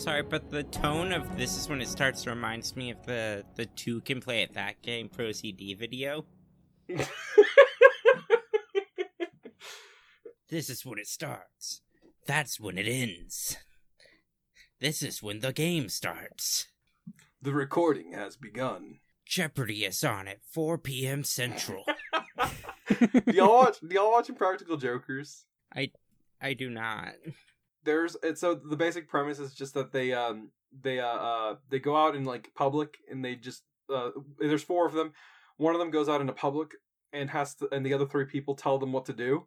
it starts. I'm sorry, but the tone of this is when it starts reminds me of the the two can play at that game pro CD video. this is when it starts. That's when it ends. This is when the game starts. The recording has begun. Jeopardy is on at 4 p.m. Central. do y'all watch? Do y'all watch Impractical Jokers? I I do not. There's it's so the basic premise is just that they um they uh, uh they go out in like public and they just uh there's four of them. One of them goes out into public and has to and the other three people tell them what to do.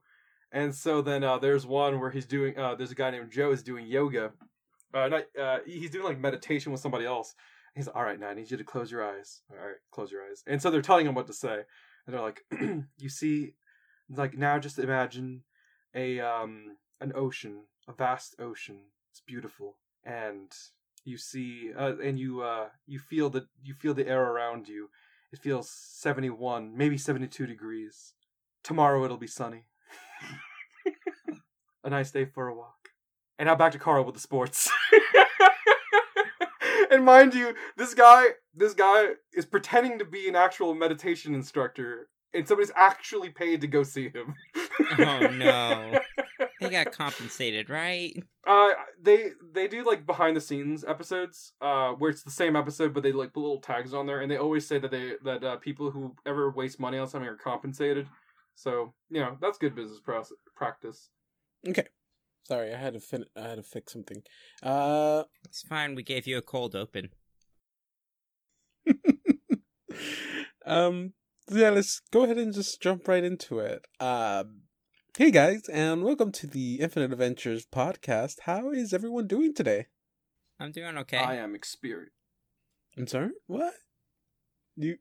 And so then uh there's one where he's doing uh there's a guy named Joe is doing yoga. Uh, not, uh he's doing like meditation with somebody else. He's all right now. I need you to close your eyes. All right, close your eyes. And so they're telling him what to say, and they're like, "You see, like now, just imagine a um an ocean, a vast ocean. It's beautiful, and you see, uh, and you uh you feel that you feel the air around you. It feels seventy one, maybe seventy two degrees. Tomorrow it'll be sunny. a nice day for a walk. And now back to Carl with the sports. and mind you, this guy, this guy is pretending to be an actual meditation instructor, and somebody's actually paid to go see him. oh no, they got compensated, right? Uh, they they do like behind the scenes episodes, uh, where it's the same episode, but they like put little tags on there, and they always say that they that uh, people who ever waste money on something are compensated. So you know that's good business process, practice. Okay. Sorry, I had to fin- I had to fix something. Uh, It's fine. We gave you a cold open. um, yeah, let's go ahead and just jump right into it. Um, hey guys, and welcome to the Infinite Adventures podcast. How is everyone doing today? I'm doing okay. I am experienced. I'm sorry, what? You,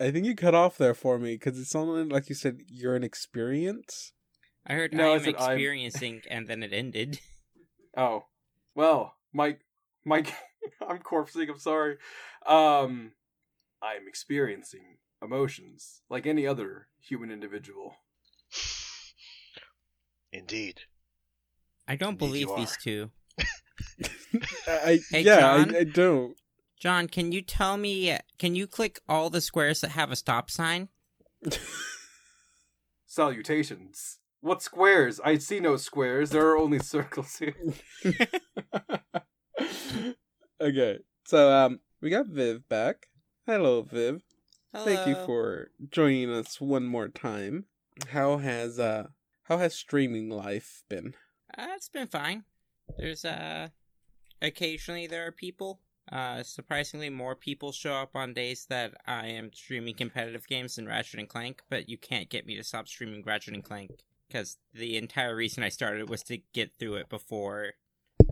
I think you cut off there for me because it sounded like you said you're an experience. I heard No, I I am said I'm- experiencing, and then it ended. Oh, well, Mike, Mike, I'm corpsing. I'm sorry. Um, I'm experiencing emotions like any other human individual. Indeed. I don't Indeed believe these two. I, I Hey, yeah, John? I, I don't. John, can you tell me? Can you click all the squares that have a stop sign? Salutations. What squares? I see no squares. There are only circles here. okay, so um, we got Viv back. Hello, Viv. Hello. Thank you for joining us one more time. How has uh, how has streaming life been? Uh, it's been fine. There's uh, occasionally there are people. Uh, surprisingly, more people show up on days that I am streaming competitive games than Ratchet and Clank. But you can't get me to stop streaming Ratchet and Clank because the entire reason I started was to get through it before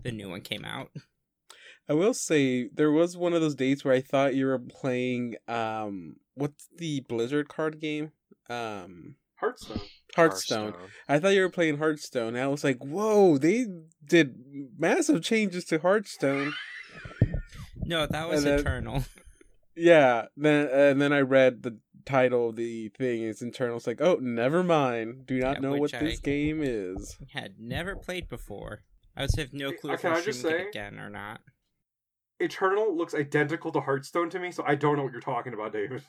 the new one came out. I will say there was one of those days where I thought you were playing um, what's the Blizzard card game? Um, Hearthstone. Hearthstone. I thought you were playing Hearthstone. I was like, whoa, they did massive changes to Hearthstone. No, that was then- Eternal. Yeah, then and then I read the title of the thing. It's Eternal. It's like, oh, never mind. Do not Yeah, know what which this I- game is. Had never played before. I also have no clue if can I'm just say- it again or not. Eternal looks identical to Hearthstone to me, so I don't know what you're talking about, David.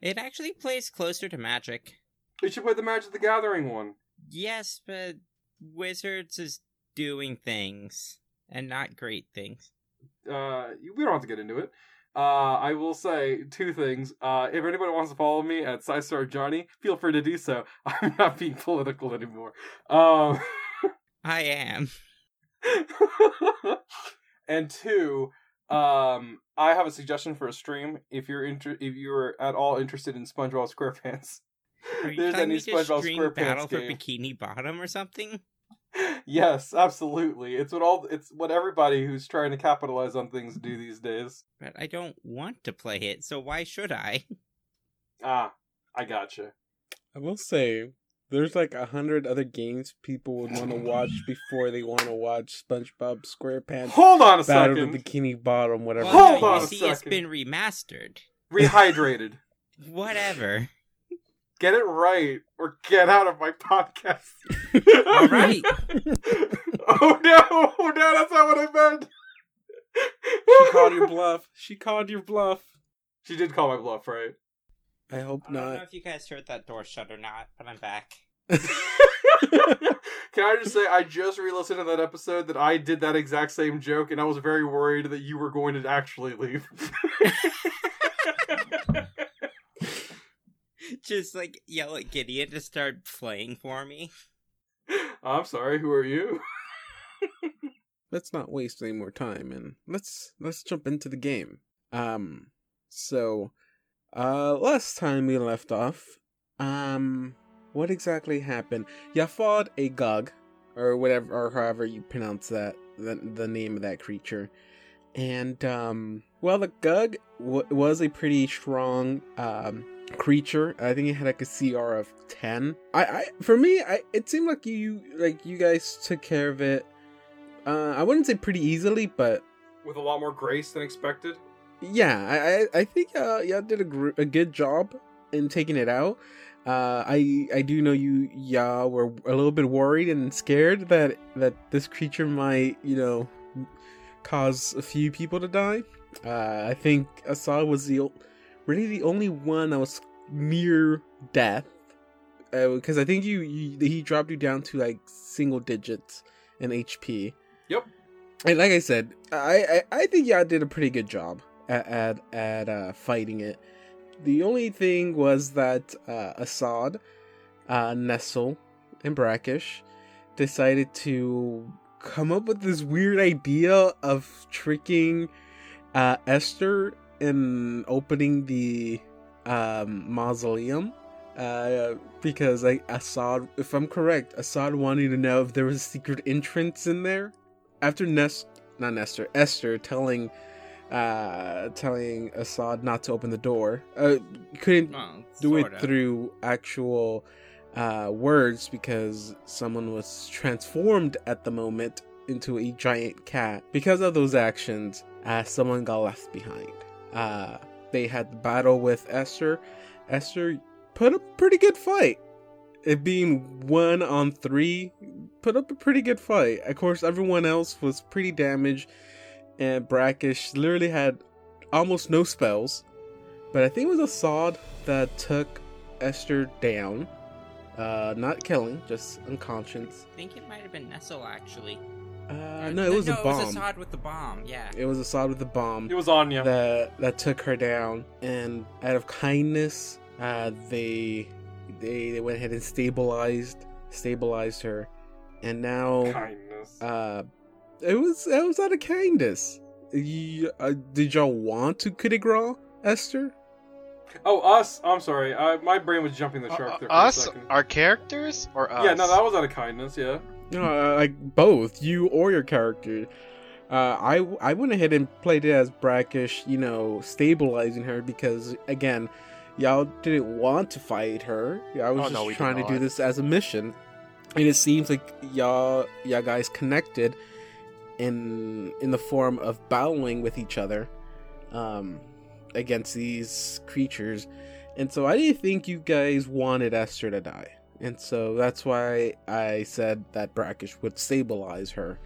It actually plays closer to Magic. You should play the Magic the Gathering one. Yes, but Wizards is doing things and not great things. Uh, we don't have to get into it. Uh, I will say two things. Uh, if anybody wants to follow me at SciStar Johnny, feel free to do so. I'm not being political anymore. Um, I am. and two, um, I have a suggestion for a stream. If you're inter- if you're at all interested in SpongeBob SquarePants, Are you there's telling any me to SpongeBob stream Battle SquarePants for game. Bikini Bottom or something? yes, absolutely. It's what all it's what everybody who's trying to capitalize on things do these days. But I don't want to play it, so why should I? Ah, I gotcha. I will say, there's like a hundred other games people would want to watch before they want to watch SpongeBob SquarePants Hold on a Battle second. of the Bikini Bottom, whatever. Well, Hold on you a see, it's second. been remastered. Rehydrated. Whatever. Get it right or get out of my podcast. All right. Oh no! Oh no! That's not what I meant. She called your bluff. She called your bluff. She did call my bluff, right? I hope not. I don't know if you guys heard that door shut or not, but I'm back. Can I just say I just re-listened to that episode that I did that exact same joke, and I was very worried that you were going to actually leave. Just like yell at Gideon to start playing for me. I'm sorry. Who are you? let's not waste any more time and let's let's jump into the game. Um so uh last time we left off, um what exactly happened? You fought a Gug or whatever or however you pronounce that the, the name of that creature. And um well the Gug w- was a pretty strong um creature. I think it had like a CR of 10. I I for me I it seemed like you like you guys took care of it uh, I wouldn't say pretty easily, but With a lot more grace than expected. yeah, I I, I think uh, y'all did a, gr- a good job in taking it out. Uh, I I do know you y'all were a little bit worried and scared that that this creature might you know cause a few people to die. Uh, I think Assad was the really the only one that was near death because I think you, you he dropped you down to like single digits in HP. Yep. And like I said, I, I, I think y'all did a pretty good job at at, at uh, fighting it. The only thing was that uh, Assad, uh, Nestle, and Brackish decided to come up with this weird idea of tricking uh, Esther in opening the um, mausoleum. Uh, because like Assad, if I'm correct, Assad wanted to know if there was a secret entrance in there. After Nest, not Nestor, Esther telling, uh, telling Assad not to open the door. Uh, couldn't Well, do it sorta. through actual uh, words because someone was transformed at the moment into a giant cat. Because of those actions, uh, someone got left behind. Uh, they had the battle with Esther. Esther put up a pretty good fight. It being one on three, put up a pretty good fight. Of course, everyone else was pretty damaged, and Brackish literally had almost no spells. But I think it was Assad that took Esther down. Uh, not killing, just unconscious. I think it might have been Nestle actually. Uh, no, it was a bomb. It was Assad with the bomb. Yeah. It was Assad with the bomb It was Anya. that that took her down, and out of kindness, uh, they they they went ahead and stabilized stabilized her, and now Kindness. uh, it was it was out of kindness. You, uh, did y'all want to coup de grace, Esther? oh, us. I'm sorry. I, my brain was jumping the Uh, shark there for us, a second. our characters, or us? Yeah, no, that was out of kindness. Yeah. No, uh, like both you or your character. Uh, I I went ahead and played it as brackish, you know, stabilizing her because again, y'all didn't want to fight her. I was Oh, just did trying to do this as a mission, and it seems like y'all y'all guys connected in in the form of battling with each other, um, against these creatures, and so I didn't think you guys wanted Esther to die. And so that's why I said that Brackish would stabilize her.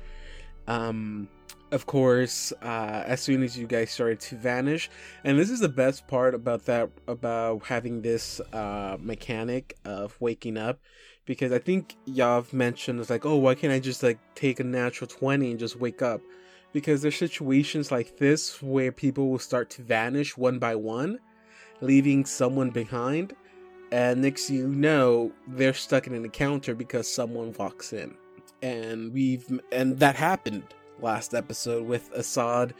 Um, of course, uh, as soon as you guys started to vanish, and this is the best part about that about having this uh, mechanic of waking up, because I think have mentioned it's like, oh, why can't I just like take a natural twenty and just wake up? Because there's situations like this where people will start to vanish one by one, leaving someone behind and next you know they're stuck in an encounter because someone walks in. And we've and that happened last episode with assad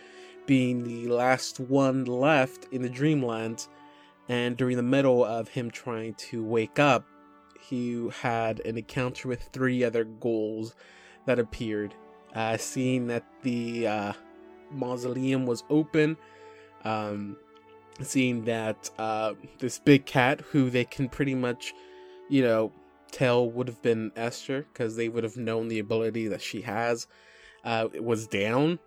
being the last one left in the dreamland and during the middle of him trying to wake up he had an encounter with three other ghouls that appeared. Uh, seeing that the uh, mausoleum was open um, seeing that uh, this big cat, who they can pretty much, you know, tell would have been Esther because they would have known the ability that she has, uh, was down.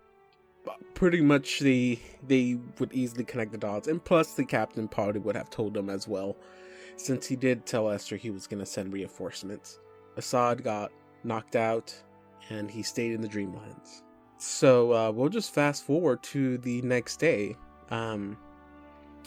Pretty much, they they would easily connect the dots, and plus, the captain probably would have told them as well, since he did tell Esther he was going to send reinforcements. Assad got knocked out, and he stayed in the Dreamlands. So uh, we'll just fast forward to the next day. Um,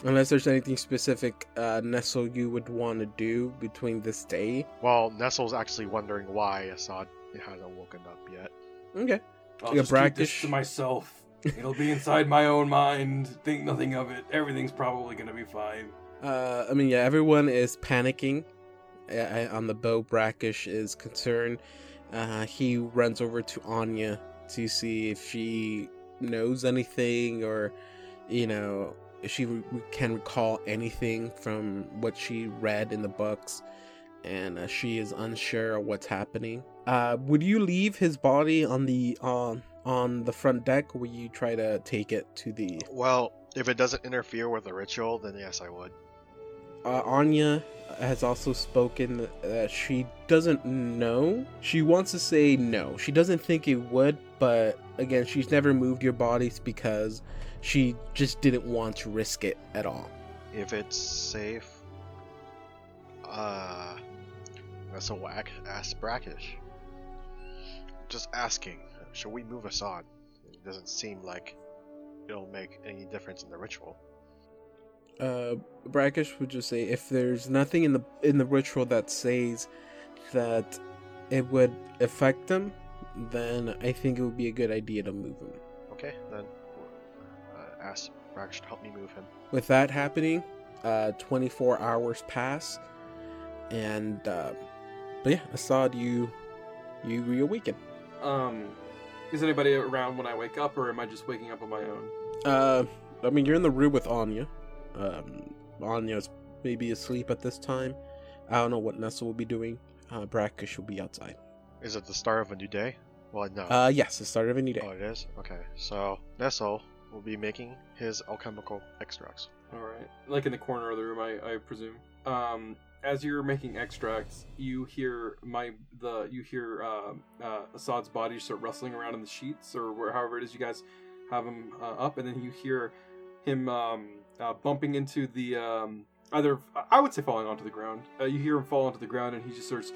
unless there's anything specific, uh, Nestle, you would want to do between this day. Well, Nestle's actually wondering why Assad hasn't woken up yet. Okay. I'll Yeah, just keep this to myself. It'll be inside my own mind. Think nothing of it. Everything's probably gonna be fine. Uh, I mean, yeah, everyone is panicking. Uh, on the boat, Brackish is concerned. Uh, he runs over to Anya to see if she knows anything or, you know, if she re- can recall anything from what she read in the books. And uh, she is unsure of what's happening. Uh, would you leave his body on the on on the front deck, or will you try to take it to the Well, if it doesn't interfere with the ritual, then yes, I would. uh, Anya has also spoken that she doesn't know. She wants to say no. She doesn't think it would, but again, she's never moved your bodies because she just didn't want to risk it at all. If it's safe, uh, that's a whack ass brackish. Just asking, should we move Assad? It doesn't seem like it'll make any difference in the ritual. Uh, Brackish would just say if there's nothing in the in the ritual that says that it would affect them, then I think it would be a good idea to move them. Okay, then ask Brackish to help me move him. with that happening, uh, 24 hours pass, and uh, but yeah, Assad, you you reawaken. Um, is anybody around when I wake up, or am I just waking up on my own? Uh, I mean, you're in the room with Anya. Um, Anya's maybe asleep at this time. I don't know what Nessa will be doing. Uh, Brackish will be outside. Is it the start of a new day? Well, no. Uh, yes, the start of a new day. oh, it is? Okay, so Nestle will be making his alchemical extracts. All right, like in the corner of the room, I, I presume. Um, as you're making extracts, you hear my the you hear uh, uh, Assad's body start rustling around in the sheets or where however it is you guys have him uh, up, and then you hear him um, uh, bumping into the um, either I would say falling onto the ground. Uh, you hear him fall onto the ground, and he just starts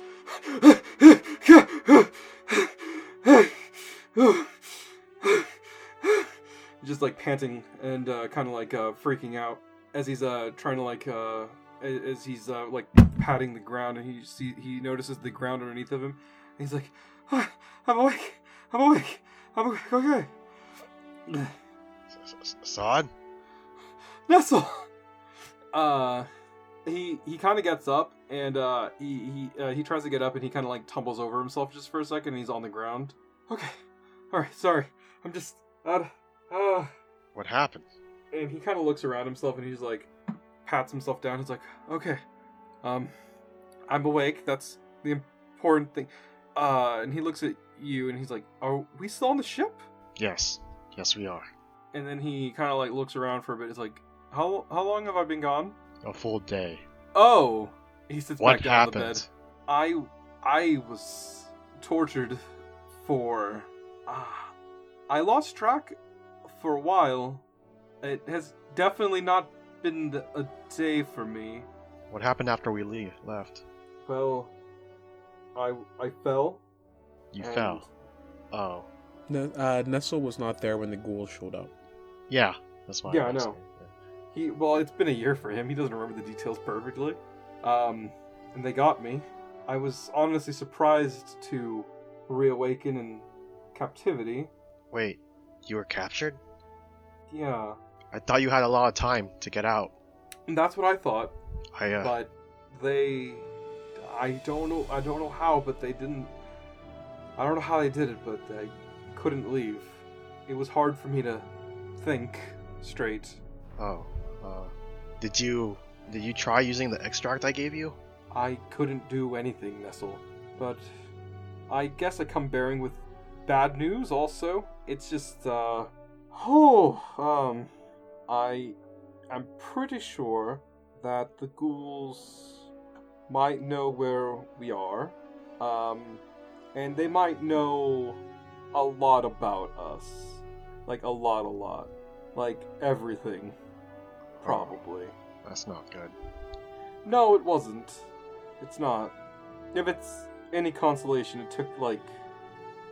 just like panting and uh, kind of like uh, freaking out as he's uh, trying to like uh, as he's uh, like patting the ground, and he see he notices the ground underneath of him. And he's like, "Ah, "I'm awake, I'm awake, I'm awake, okay." S- S- Nestle. Uh, he he kind of gets up and uh he he uh, he tries to get up and he kind of like tumbles over himself just for a second. and He's on the ground. Okay, all right, sorry. I'm just uh uh. What happened? And he kind of looks around himself and he's like pats himself down. He's like, okay, um, I'm awake. That's the important thing. Uh, and he looks at you and he's like, are we still on the ship? Yes. Yes, we are. And then he kind of like looks around for a bit. It's like, how how long have I been gone? A full day. Oh, he sits What back down on the bed. happened? I I was tortured for. Uh, I lost track for a while. It has definitely not been a day for me. What happened after we leave, left? Well, I I fell. You and- fell. Oh. Ne- uh, Nestle was not there when the ghouls showed up. Yeah, that's why. Yeah, I I'm know. asking. He well, it's been a year for him. He doesn't remember the details perfectly. Um, and they got me. I was honestly surprised to reawaken in captivity. Wait, you were captured? Yeah, I thought you had a lot of time to get out. and that's what I thought. I, uh, but they i don't know i don't know how but they didn't i don't know how they did it but they couldn't leave it was hard for me to think straight oh, uh, did you, did you try using the extract I gave you? i couldn't do anything nestle but i guess i come bearing with bad news also it's just uh oh um i i'm pretty sure that the ghouls might know where we are um and they might know a lot about us like a lot a lot like everything probably That's not good. no, it wasn't. It's not. If it's any consolation, it took like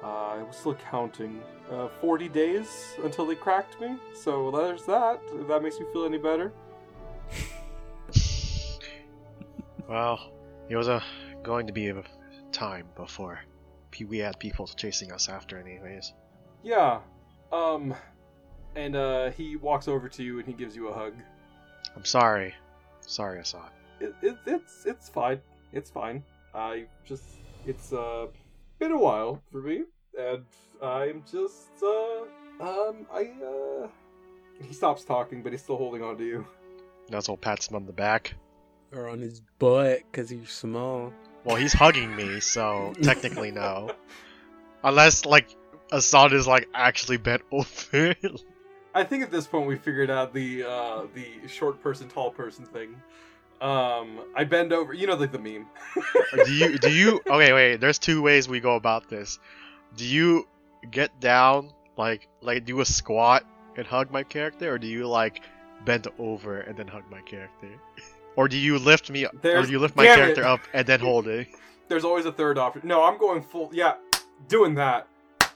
Uh, I was still counting. Uh, 40 days until they cracked me, so there's that. If that makes me feel any better. Well, it was a going to be a time before we had people chasing us after, anyways. Yeah. Um, and uh, he walks over to you and he gives you a hug. I'm sorry. Sorry, Assad. It, it, it's it's fine. It's fine. I just it's uh been a while for me, and I'm just uh um I uh. He stops talking, but he's still holding on to you. Nuzzle pats him on the back. Or on his butt because he's small. Well, he's hugging me, so technically no. Unless, like, Assad is, like, actually bent over. I think at this point we figured out the uh the short person, tall person thing. Um, I bend over. You know, like the meme. do you, do you, okay, wait, there's two ways we go about this. Do you get down, like, like, do a squat and hug my character, or do you, like, bend over and then hug my character? Or do you lift me, or do you lift my character it. up and then hold it? There's always a third option. No, I'm going full. Yeah, doing that.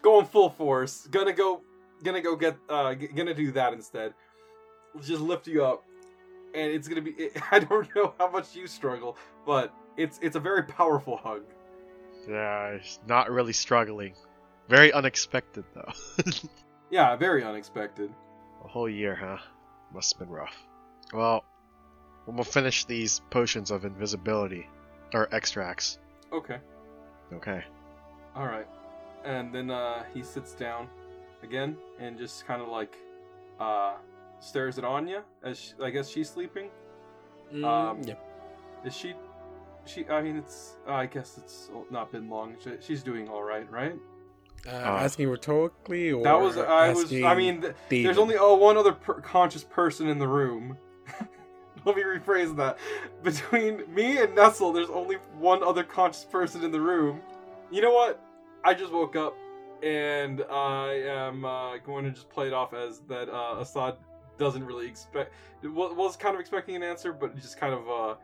Going full force. Gonna go. Gonna go get. Uh, g- gonna do that instead. Just lift you up, and it's gonna be. It, I don't know how much you struggle, but it's it's a very powerful hug. Yeah, it's not really struggling. Very unexpected, though. Yeah, very unexpected. A whole year, huh? Must have been rough. Well, we'll finish these potions of invisibility. Or extracts. Okay. Okay. All right. And then uh, he sits down again and just kind of like uh, stares at Anya as she, I guess she's sleeping. Mm, Um, yeah. Is she? She. I mean, it's. I guess it's not been long. She, she's doing all right, right? Uh, uh, asking rhetorically or that was. I was. I mean, th- David? there's only oh one other per- conscious person in the room. Let me rephrase that. Between me and Nestle, there's only one other conscious person in the room. You know what? I just woke up, and I am uh, going to just play it off as that uh, Assad doesn't really expect. Was kind of expecting an answer, but just kind of uh,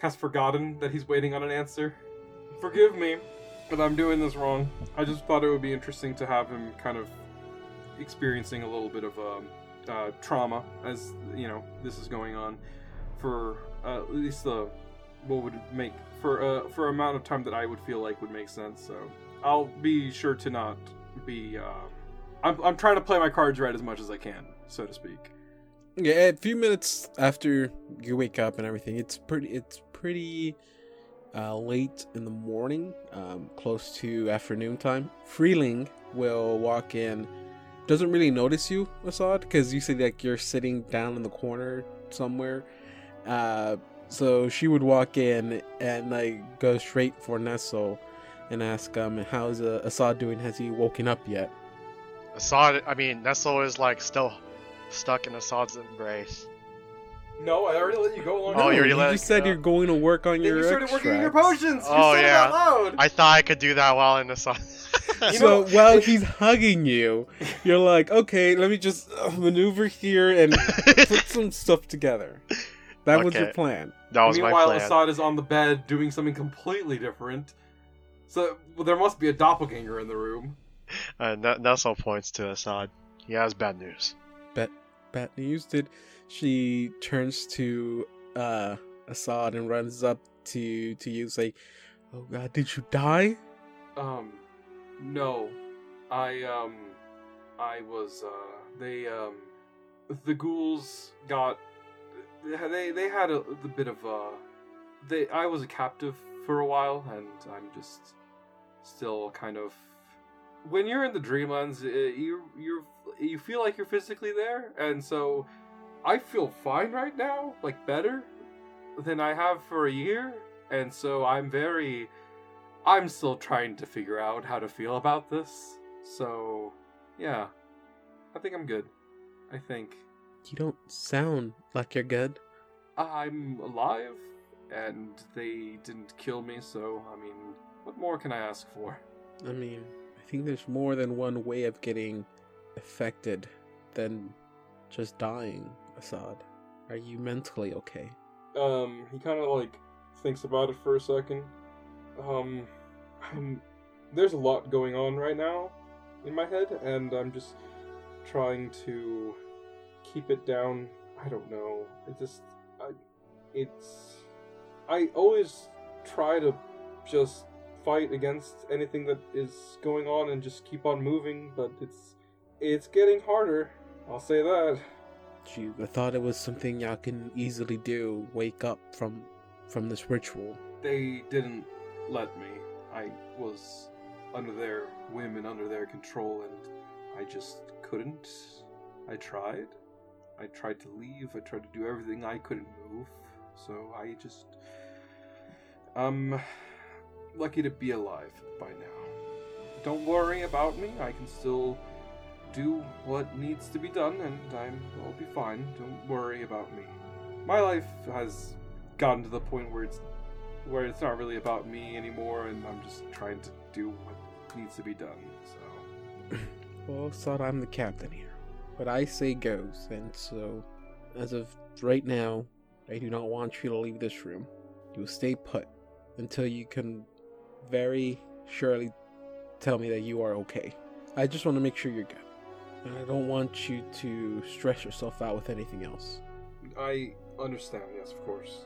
has forgotten that he's waiting on an answer. Forgive me but I'm doing this wrong. I just thought it would be interesting to have him kind of experiencing a little bit of um, uh, trauma as you know this is going on for uh, at least the what would make for uh, for amount of time that I would feel like would make sense. So I'll be sure to not be. Uh, I'm I'm trying to play my cards right as much as I can, so to speak. Yeah, a few minutes after you wake up and everything, it's pretty. It's pretty uh, late in the morning, um, close to afternoon time. Freeling will walk in. Doesn't really notice you, Assad, because you said like you're sitting down in the corner somewhere. Uh, so she would walk in and like go straight for Nestle and ask um how's uh, Assad doing? Has he woken up yet? Assad, I mean, Nestle is, like, still stuck in Assad's embrace. No, I already let you go along. Oh, you already you let it just said go. you're going to work on Then your you started working on your extracts. potions. You Oh, said yeah. it out loud. I thought I could do that while in Assad. You so know- while he's hugging you, you're like, okay, let me just uh, maneuver here and put some stuff together. That was your plan. that was my Meanwhile, plan. Assad is on the bed doing something completely different. So well, there must be a doppelganger in the room. Uh, N- Nestle points to Assad. He has bad news. Bad news. Did she turns to uh Assad and runs up to to you, say, "Oh God, did you die?" Um, no, I um, I was uh, they um, the ghouls got they they had a, a bit of uh, they I was a captive for a while, and I'm just still kind of. When you're in the Dreamlands, uh, you you you feel like you're physically there, and so I feel fine right now, like better than I have for a year, and so I'm very. I'm still trying to figure out how to feel about this. So, yeah. I think I'm good. I think You don't sound like you're good. I'm alive and they didn't kill me, so I mean, what more can I ask for? I mean, I think there's more than one way of getting affected than just dying, Assad. Are you mentally okay? Um, he kind of like thinks about it for a second. Um, I'm there's a lot going on right now in my head, and I'm just trying to keep it down. I don't know. It just, I, it's, I always try to just fight against anything that is going on and just keep on moving, but it's, it's getting harder. I'll say that. Gee, I thought it was something y'all can easily do. Wake up from from this ritual. They didn't let me. I was under their whim and under their control, and I just couldn't. I tried. I tried to leave. I tried to do everything. I couldn't move. So I just. I'm lucky to be alive by now. Don't worry about me. I can still do what needs to be done, and I'm, I'll be fine. Don't worry about me. My life has gotten to the point where it's where it's not really about me anymore, and I'm just trying to do what needs to be done. So Well, thought I'm the captain here. What I say goes, and so, as of right now, I do not want you to leave this room. You will stay put until you can very surely tell me that you are okay. I just want to make sure you're good. And I don't want you to stress yourself out with anything else. I understand. Yes, of course.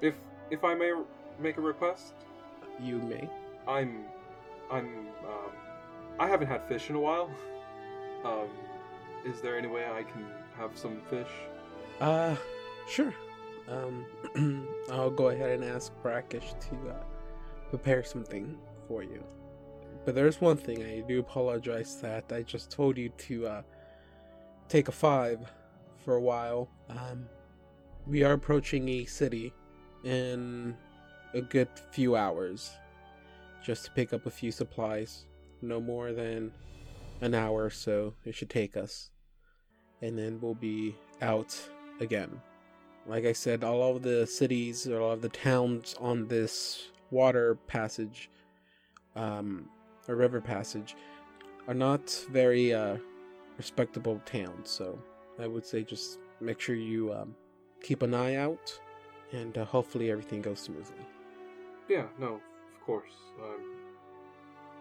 If if I may make a request, You may. I'm I'm um, I haven't had fish in a while. Um, is there any way I can have some fish? Uh, sure. Um, I'll go ahead and ask Brackish to uh, prepare something for you. But there's one thing I do apologize that I just told you to uh, take a five for a while. Um, we are approaching a city in a good few hours just to pick up a few supplies. No more than an hour or so it should take us. And then we'll be out again. Like I said, all of the cities, or all of the towns on this water passage, um, or river passage, are not very uh, respectable towns. So I would say just make sure you um, keep an eye out, and uh, hopefully everything goes smoothly. Yeah, no, of course. Um,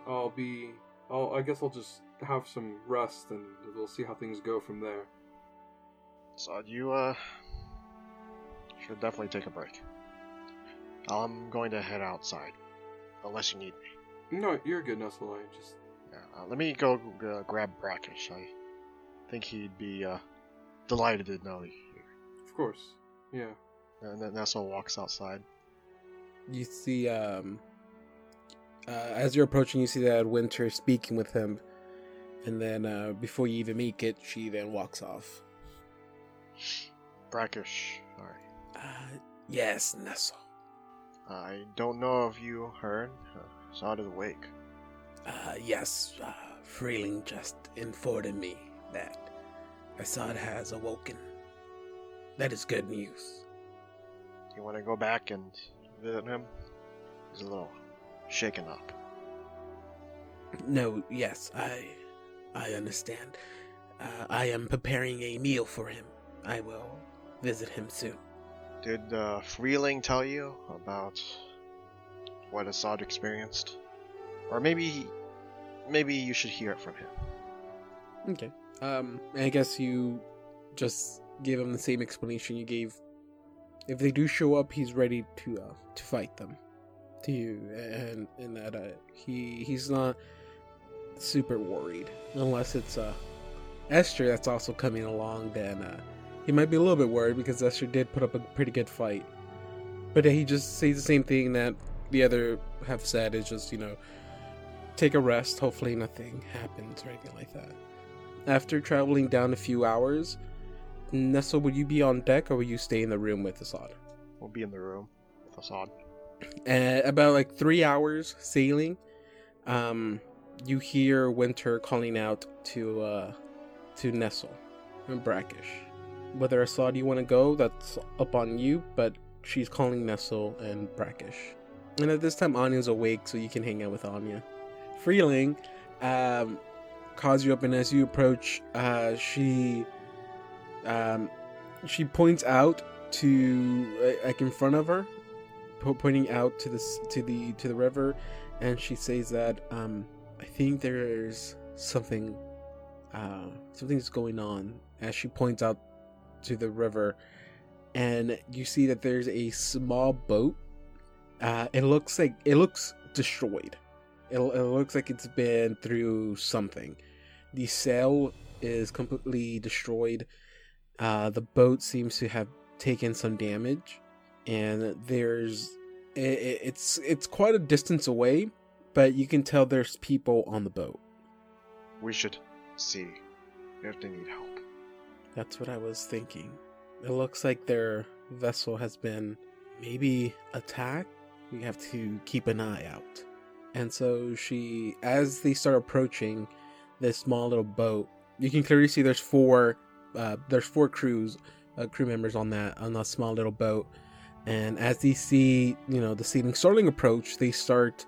I'll be. I'll. I guess I'll just have some rest, and we'll see how things go from there. So you uh should definitely take a break. I'm going to head outside, unless you need me. No, you're good, Nestle. I just. Uh, let me go uh, grab Brackish. I think he'd be uh, delighted to know you. Here. Of course. Yeah. And then Nestle walks outside. You see, um, uh, as you're approaching, you see that Winter speaking with him, and then uh, before you even make it, she then walks off. Brackish, sorry. Uh, yes, Nestle. I don't know if you heard. Uh, Zod is awake. Uh, yes, uh, Freeling just informed me that Assad has awoken. That is good news. You want to go back and visit him? He's a little shaken up. No, yes, I, I understand. Uh, I am preparing a meal for him. I will visit him soon. Did uh, Freeling tell you about what Assad experienced? Or maybe, maybe you should hear it from him. Okay. Um, I guess you just give him the same explanation you gave. If they do show up, he's ready to uh, to fight them. To you, and and that uh, he he's not super worried unless it's uh Esther that's also coming along. Then uh, he might be a little bit worried because Esther did put up a pretty good fight. But he just says the same thing that the other have said is just you know take a rest. Hopefully nothing happens or anything like that. After traveling down a few hours, Nestle, would you be on deck or will you stay in the room with Assad? We'll be in the room with Assad. Uh, about like three hours sailing, um, you hear Winter calling out to uh, to Nestle and Brackish. Whether Assad you want to go, that's up on you, but she's calling Nestle and Brackish. And at this time, Anya's awake, so you can hang out with Anya. Freeling um, calls you up, and as you approach, uh, she um, she points out to uh, like in front of her pointing out to this to the to the river, and she says that um, I think there's something uh, something's going on. As she points out to the river, and you see that there's a small boat. Uh, it looks like it looks destroyed. It, it looks like it's been through something. The sail is completely destroyed. Uh, the boat seems to have taken some damage, and there's it, it's it's quite a distance away, but you can tell there's people on the boat. We should see if they need help. That's what I was thinking. It looks like their vessel has been maybe attacked. We have to keep an eye out. And so she, as they start approaching this small little boat, you can clearly see there's four, uh, there's four crews, uh, crew members on that on that small little boat. And as they see, you know, the Sealing Starling approach, they start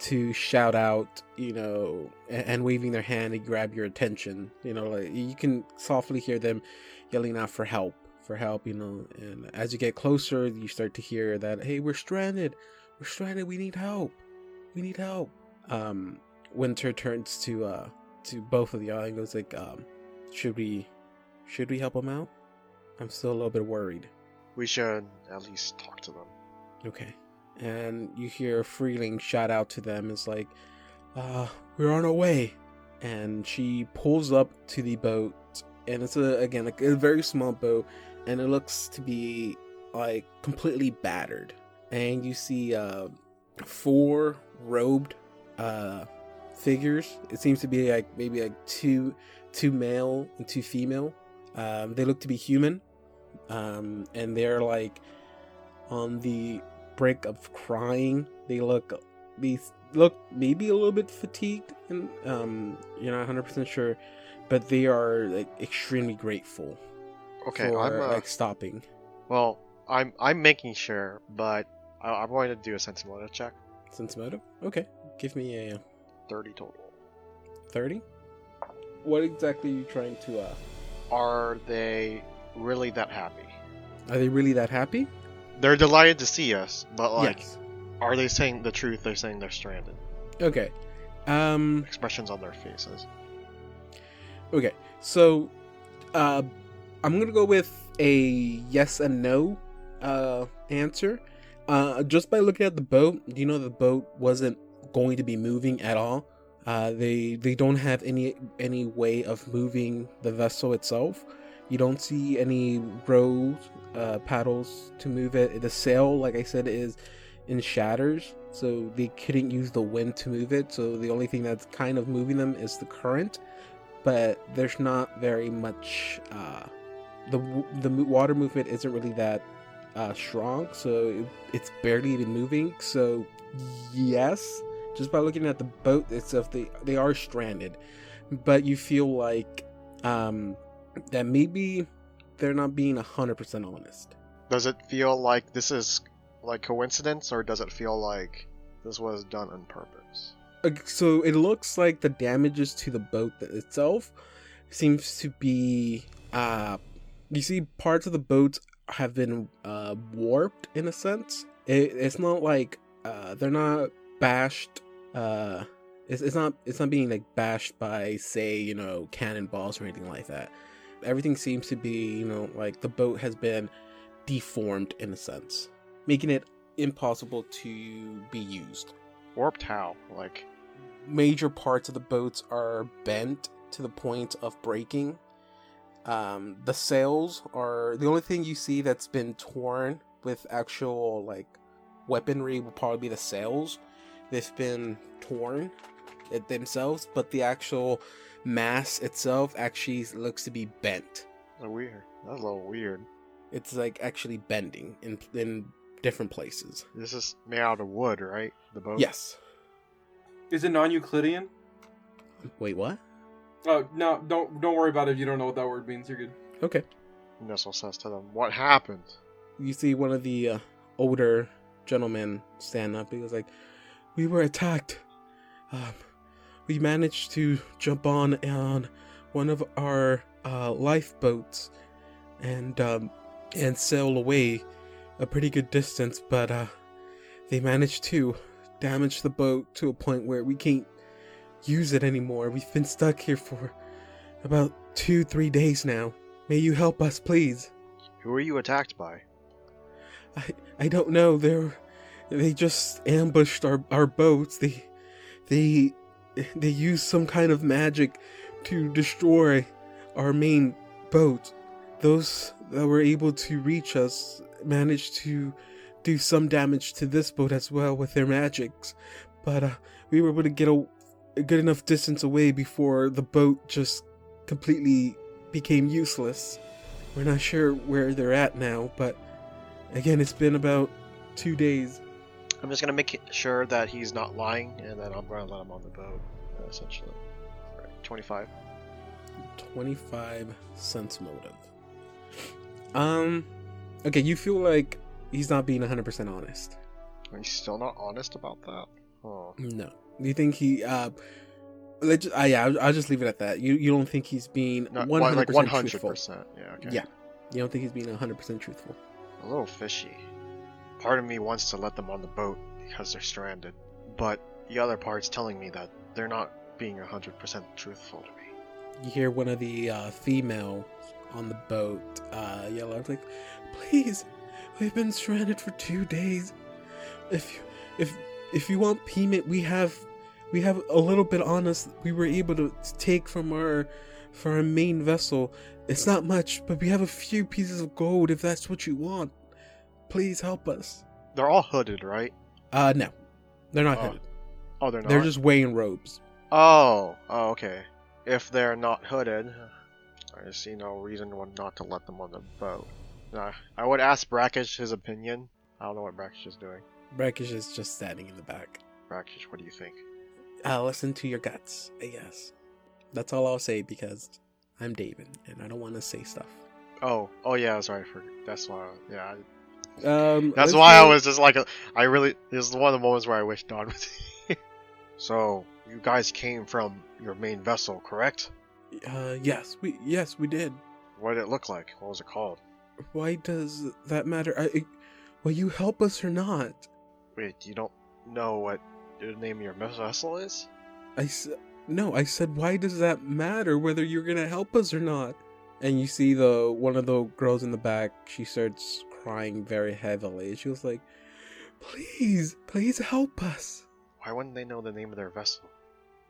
to shout out, you know, and, and waving their hand to grab your attention. You know, like you can softly hear them yelling out for help, for help, you know. And as you get closer, you start to hear that, hey, we're stranded, we're stranded, we need help, we need help. Um, Winter turns to uh to both of y'all and goes like, um, should we, should we help them out? I'm still a little bit worried. We should at least talk to them. Okay. And you hear Freeling shout out to them, it's like, uh, we're on our way. And she pulls up to the boat, and it's a, again, like a very small boat, and it looks to be like completely battered. And you see, uh, four robed, uh, figures. It seems to be like maybe like two, two male and two female. Um, they look to be human. Um, and they're like on the brink of crying. They look these look maybe a little bit fatigued, and um, you're not 100 percent sure, but they are like extremely grateful Okay, for I'm uh, like stopping. well. I'm I'm making sure, but I, I'm going to do a sense motive check. Sense motive. Okay, give me a Thirty total. 30. What exactly are you trying to? uh Are they really that happy? Are they really that happy? They're delighted to see us, but like, yes. are they saying the truth? They're saying they're stranded. Okay. Um. Expressions on their faces. Okay, so uh, I'm gonna go with a yes and no uh, answer. Uh, just by looking at the boat, you know the boat wasn't going to be moving at all. Uh, they they don't have any any way of moving the vessel itself. You don't see any rows, uh, paddles to move it. The sail, like I said, is in shatters, so they couldn't use the wind to move it. So the only thing that's kind of moving them is the current but there's not very much uh, the the water movement isn't really that uh, strong, so it, it's barely even moving. So yes, just by looking at the boat itself, they they are stranded, but you feel like um, that maybe they're not being hundred percent honest. Does it feel like this is like coincidence, or does it feel like this was done on purpose? Uh, so it looks like the damages to the boat itself seems to be uh you see parts of the boat have been uh warped in a sense it, it's not like uh they're not bashed uh it's, it's not it's not being like bashed by say you know cannonballs or anything like that everything seems to be you know like the boat has been deformed in a sense making it impossible to be used Warped how? Like, major parts of the boats are bent to the point of breaking. Um, the sails are the only thing you see that's been torn with actual like weaponry will probably be the sails. They've been torn it themselves, but the actual mass itself actually looks to be bent. a weird. That's a little weird. It's like actually bending in in different places. This is made out of wood, right? The boat. Yes. Is it non-Euclidean? Wait, what? Oh no, don't don't worry about it. If you don't know what that word means, you're good. Okay. Nestle says to them, "What happened?" you see one of the uh, older gentlemen stand up. He was like, "We were attacked. Um, we managed to jump on on one of our uh, lifeboats and um, and sail away a pretty good distance, but uh, they managed to damage the boat to a point where we can't use it anymore. We've been stuck here for about two, three days now. May you help us, please? Who were you attacked by? I I don't know. They're they just ambushed our our boats. They they they used some kind of magic to destroy our main boat. Those that were able to reach us managed to do some damage to this boat as well with their magics, but uh, we were able to get a, a good enough distance away before the boat just completely became useless. We're not sure where they're at now, but again, it's been about two days. I'm just gonna make sure that he's not lying, and then I'm gonna let him on the boat, uh, essentially. Alright, 25. 25 sense motive. Um, okay, you feel like he's not being 100% honest. Are you still not honest about that? Oh. No. Do you think he, uh, let's, uh, yeah, I'll, I'll just leave it at that. You you don't think he's being 100% 100%. truthful? Yeah, okay. Yeah. You don't think he's being 100% truthful? A little fishy. Part of me wants to let them on the boat because they're stranded, but the other part's telling me that they're not being 100% truthful to me. You hear one of the uh, female on the boat uh, yell out like, "Please, we've been stranded for two days. If you, if if you want payment, we have we have a little bit on us. We were able to take from our from our main vessel. It's not much, but we have a few pieces of gold. If that's what you want, please help us." They're all hooded, right? Uh, no, they're not Oh, hooded. Oh, they're not. They're just wearing robes. Oh, oh, okay. If they're not hooded, I see no reason not to let them on the boat. Nah, I would ask Brackish his opinion. I don't know what Brackish is doing. Brackish is just standing in the back. Brackish, what do you think? I'll listen to your guts, I guess. That's all I'll say because I'm David and I don't want to say stuff. Oh, oh yeah, sorry for that's why. Yeah, I- Um, that's why I was just like, I really. This is one of the moments where I wish Don was. here. so you guys came from your main vessel, correct? Uh, yes, we yes we did. What did it look like? What was it called? Why does that matter? I, I- will you help us or not? Wait, you don't know what the name of your vessel is? I said, no, I said why does that matter whether you're gonna help us or not? And you see the one of the girls in the back. She starts crying very heavily. She was like, "Please, please help us." Why wouldn't they know the name of their vessel?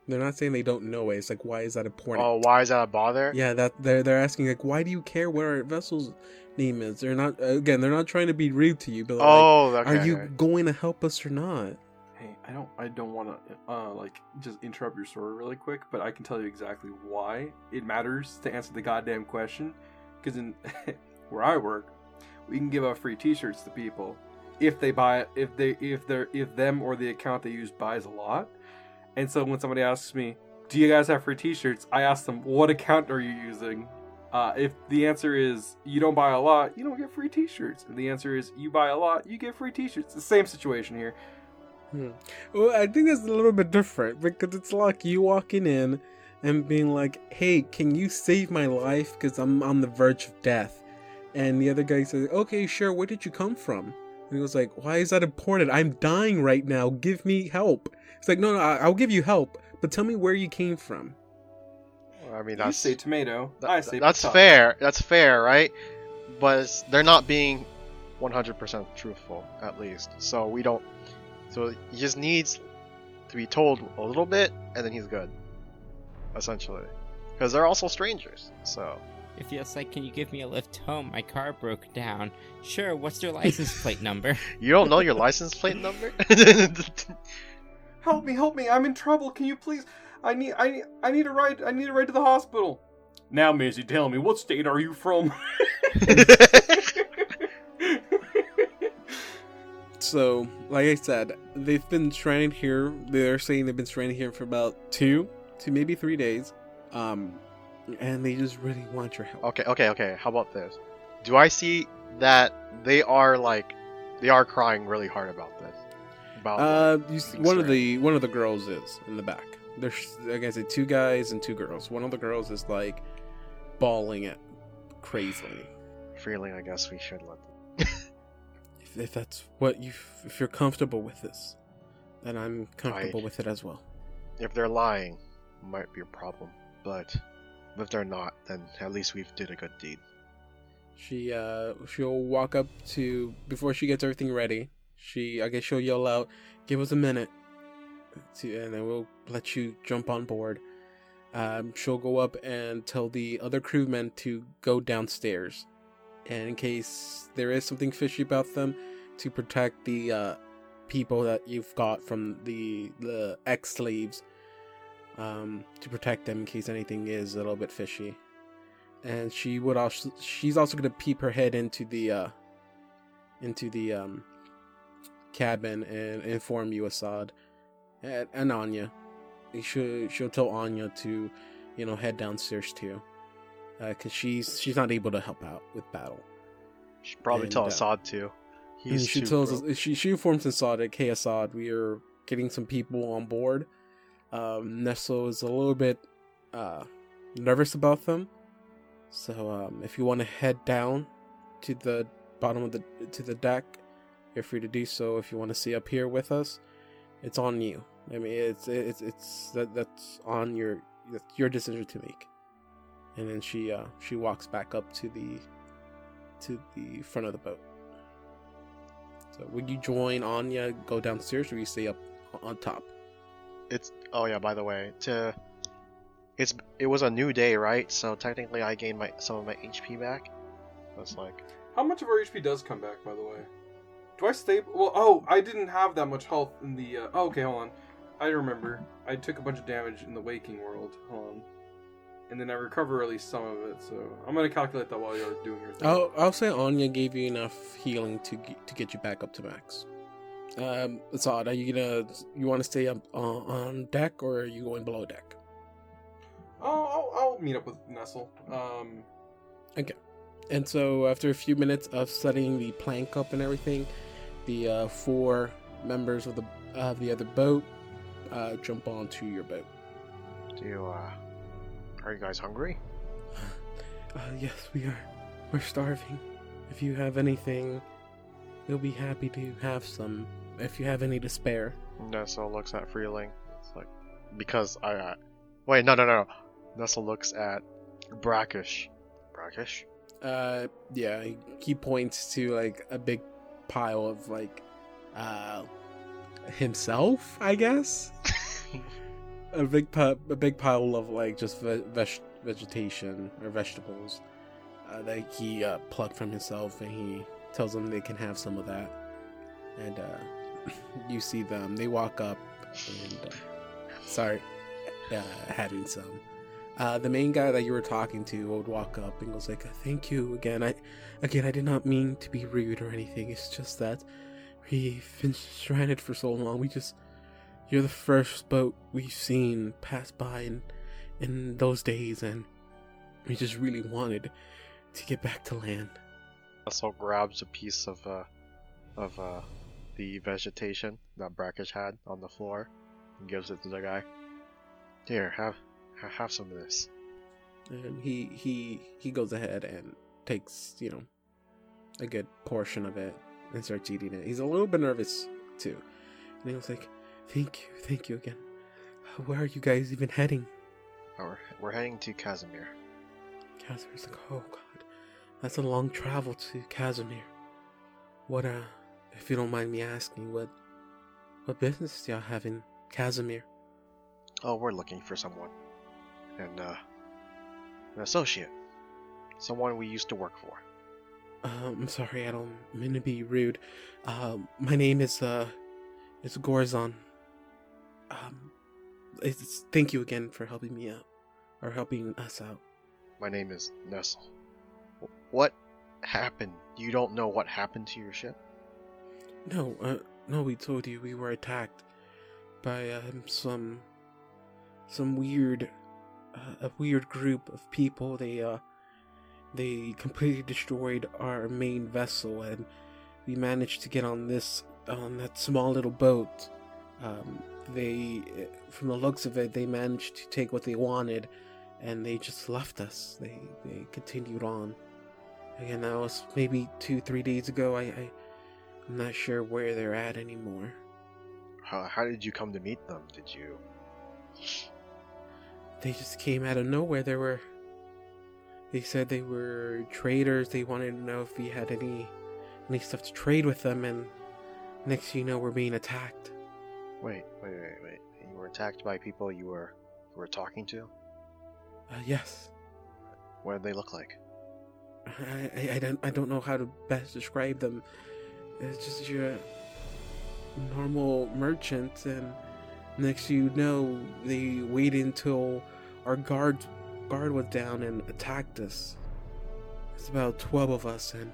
They're not saying they don't know it. It's like, why is that important? Oh, why is that a bother? Yeah, that they're they're asking like, why do you care what our vessel's name is? They're not again. They're not trying to be rude to you, but like, Oh, okay. are you okay. going to help us or not? Hey, I don't I don't want to uh like just interrupt your story really quick, but I can tell you exactly why it matters to answer the goddamn question. Because in where I work, we can give out free T-shirts to people if they buy it, if they if they're if them or the account they use buys a lot. And so when somebody asks me, "Do you guys have free T-shirts?" I ask them, "What account are you using?" Uh, if the answer is you don't buy a lot, you don't get free T-shirts. If the answer is you buy a lot, you get free T-shirts. The same situation here. Well, I think that's a little bit different because it's like you walking in and being like, "Hey, can you save my life? Because I'm on the verge of death." And the other guy says, "Okay, sure. Where did you come from?" And he was like, "Why is that important? I'm dying right now. Give me help." It's like, "No, no, I- I'll give you help, but tell me where you came from." I mean, You that's say tomato. Th- I say that's potato. fair. That's fair, right? But it's, they're not being 100% truthful, at least. So we don't. So he just needs to be told a little bit, and then he's good. Essentially, because they're also strangers. So It feels like, can you give me a lift home? My car broke down. Sure, what's your license plate number? you don't know your license plate number? Help me, help me! I'm in trouble. Can you please? I need, I need, I need a ride. I need a ride to the hospital. Now, Maisie, tell me, what state are you from? So, like I said, they've been stranded here. They're saying they've been stranded here for about two to maybe three days. Um, and they just really want your help. okay, okay, okay. How about this? Do I see that they are like they are crying really hard about this? About Uh, you see, one of the one of the girls is in the back. There's like I said, two guys and two girls. One of the girls is like bawling it crazily. feeling. I guess we should let them. if if that's what you if you're comfortable with this, then I'm comfortable I- with it as well. If they're lying, might be a problem. But if they're not, then at least we've did a good deed. She uh she'll walk up to before she gets everything ready. She I guess she'll yell out, "Give us a minute," to, and then we'll let you jump on board. Um, she'll go up and tell the other crewmen to go downstairs, and in case there is something fishy about them, to protect the uh, people that you've got from the the ex slaves. Um, to protect them in case anything is a little bit fishy and she would also she's also gonna peep her head into the uh into the um cabin and inform you Assad and, and Anya. She'll she'll tell Anya to you know head downstairs too, because she's she's not able to help out with battle. She probably And, tell uh, Assad too. He's she tells broke. she she informs Assad like, "Hey Assad, we are getting some people on board. Um, Nestle is a little bit uh, nervous about them, so um, if you want to head down to the bottom of the to the deck, you're free to do so. If you want to stay up here with us, it's on you. I mean, it's it's it's that that's on your that's your decision to make." And then she uh, she walks back up to the to the front of the boat. So would you join Anya, go downstairs, or you stay up on top? It's oh yeah. By the way, to it's it was a new day, right? So technically, I gained my some of my HP back. That's like How much of our HP does come back, by the way? Do I stay? Well, oh, I didn't have that much health in the. Uh... Oh, okay, hold on. I remember. I took a bunch of damage in the Waking World. Hold on. And then I recover at least some of it, so I'm gonna calculate that while you're doing your thing. I'll I'll say Anya gave you enough healing to get, to get you back up to max. Um, Assad, are you gonna you want to stay up on, on deck or are you going below deck? Oh, I'll, I'll meet up with Nestle. Um, okay. And so after a few minutes of setting the plank up and everything, the uh, four members of the of the other boat uh, jump onto your boat. do you uh are you guys hungry? Uh, yes, we are. We're starving. If you have anything, we'll be happy to have some. If you have any to spare. Nestle looks at Freeling. It's like because I uh, wait no no no. Nestle looks at Brackish. Brackish. Uh, yeah, he, he points to like a big pile of like, uh, himself, I guess. a big pi- a big pile of like just ve- veg- vegetation or vegetables uh, that he uh, plucked from himself, and he tells them they can have some of that. And uh, you see them; they walk up and uh, start uh, having some. Uh, the main guy that you were talking to would walk up and goes like, "Thank you again. I, again, I did not mean to be rude or anything. It's just that we've been stranded for so long. We just, you're the first boat we've seen pass by in, in those days, and we just really wanted to get back to land." Nestle grabs a piece of uh of uh the vegetation that Brackish had on the floor and gives it to the guy. Here, have ha- have some of this. and he he he goes ahead and takes you know a good portion of it and starts eating it he's a little bit nervous too and he was like thank you thank you again where are you guys even heading Oh, we're, we're heading to Casimir. Casimir's like oh god that's a long travel to Casimir what uh if you don't mind me asking what what business do y'all have in Casimir Oh, we're looking for someone. And uh an associate. Someone we used to work for. Um, I'm sorry, I don't mean to be rude. Um, my name is uh, is Gorzon. Um, it's, thank you again for helping me out, or helping us out. My name is Nestle. What happened? You don't know what happened to your ship? No, uh, no, we told you we were attacked by um, some some weird a weird group of people. They uh they completely destroyed our main vessel, and we managed to get on this on that small little boat. Um, they, from the looks of it, they managed to take what they wanted, and they just left us. They they continued on. Again, that was maybe two three days ago. I, I I'm not sure where they're at anymore. How, how did you come to meet them? Did you? They just came out of nowhere. They were. They said they were traders. They wanted to know if we had any any stuff to trade with them, and next you know, we're being attacked. Wait, wait, wait, wait. You were attacked by people you were you were talking to. Uh, yes. What did they look like? I, I, I don't I don't know how to best describe them. It's just your normal merchant, and next you know, they waited until our guard guard was down and attacked us. It's about twelve of us, and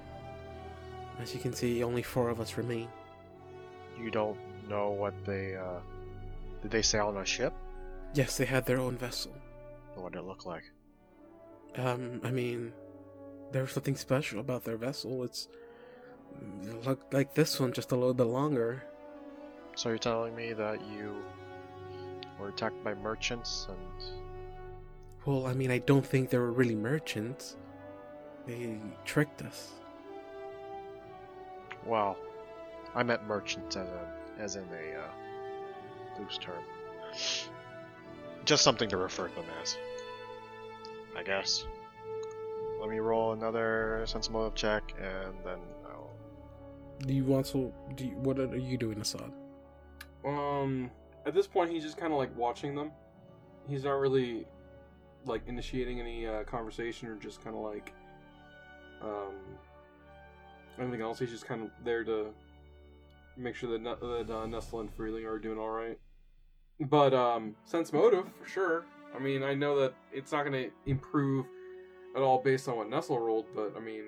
as you can see, only four of us remain. You don't know what they uh did they sail on a ship? Yes, they had their own vessel. What did it look like? Um, I mean, there was something special about their vessel. It's it looked like this one, just a little bit longer. So you're telling me that you were attacked by merchants and Well, I mean, I don't think they were really merchants. They tricked us. well, I meant merchants as a as in a uh, loose term. Just something to refer to them as. I guess. Let me roll another sense motive check and then I'll Do you want to? Do you, what are you doing, Assad? Um, at this point, he's just kind of like watching them. He's not really like initiating any uh, conversation or just kind of like um anything else. He's just kind of there to make sure that, that uh, Nestle and Freely are doing all right. But um, sense motive for sure. I mean, I know that it's not going to improve at all based on what Nestle rolled, but I mean,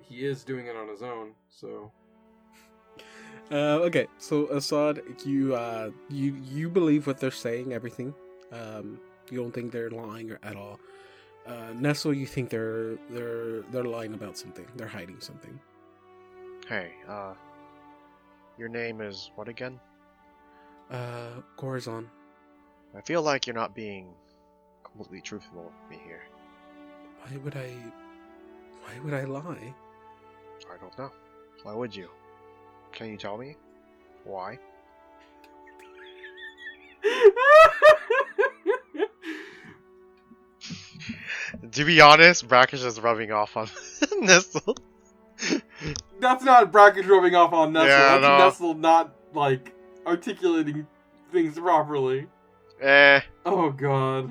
he is doing it on his own, so Uh, okay, so Assad, you uh, you you believe what they're saying, everything. Um, you don't think they're lying at all. Uh, Nestle, you think they're they're they're lying about something. They're hiding something. Hey, uh your name is what again? Uh, Gorzon. I feel like you're not being completely truthful with me here. Why would I? Why would I lie? I don't know. Why would you? Can you tell me? Why? To be honest, Brackish is rubbing off on Nestle. That's not Brackish rubbing off on Nestle. Yeah, That's no. Nestle not like articulating things properly. Eh, Oh god.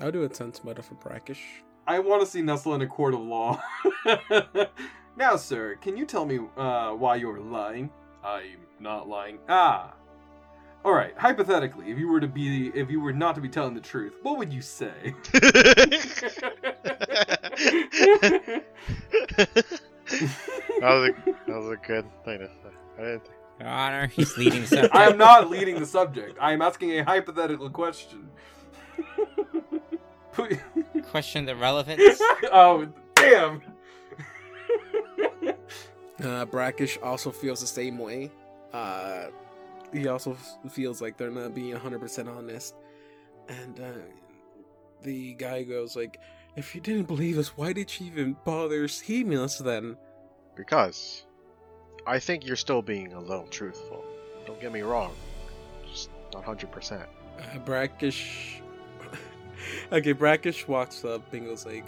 I'll do a sense meta for brackish. I want to see Nestle in a court of law. now, sir, can you tell me uh, why you're lying? I'm not lying. Ah. All right. Hypothetically, if you were to be, if you were not to be telling the truth, what would you say? that was a that was a good thing to say. I didn't think- Your Honor, he's leading the subject. I am not leading the subject. I am asking a hypothetical question. Question the relevance. oh, damn. Uh, brackish also feels the same way. Uh, he also f- feels like they're not being 100% honest. And uh, the guy goes like, "If you didn't believe us, why did you even bother seeing us then?" because I think you're still being a little truthful. Don't get me wrong, just not hundred percent. Uh, brackish. okay, brackish walks up and goes like,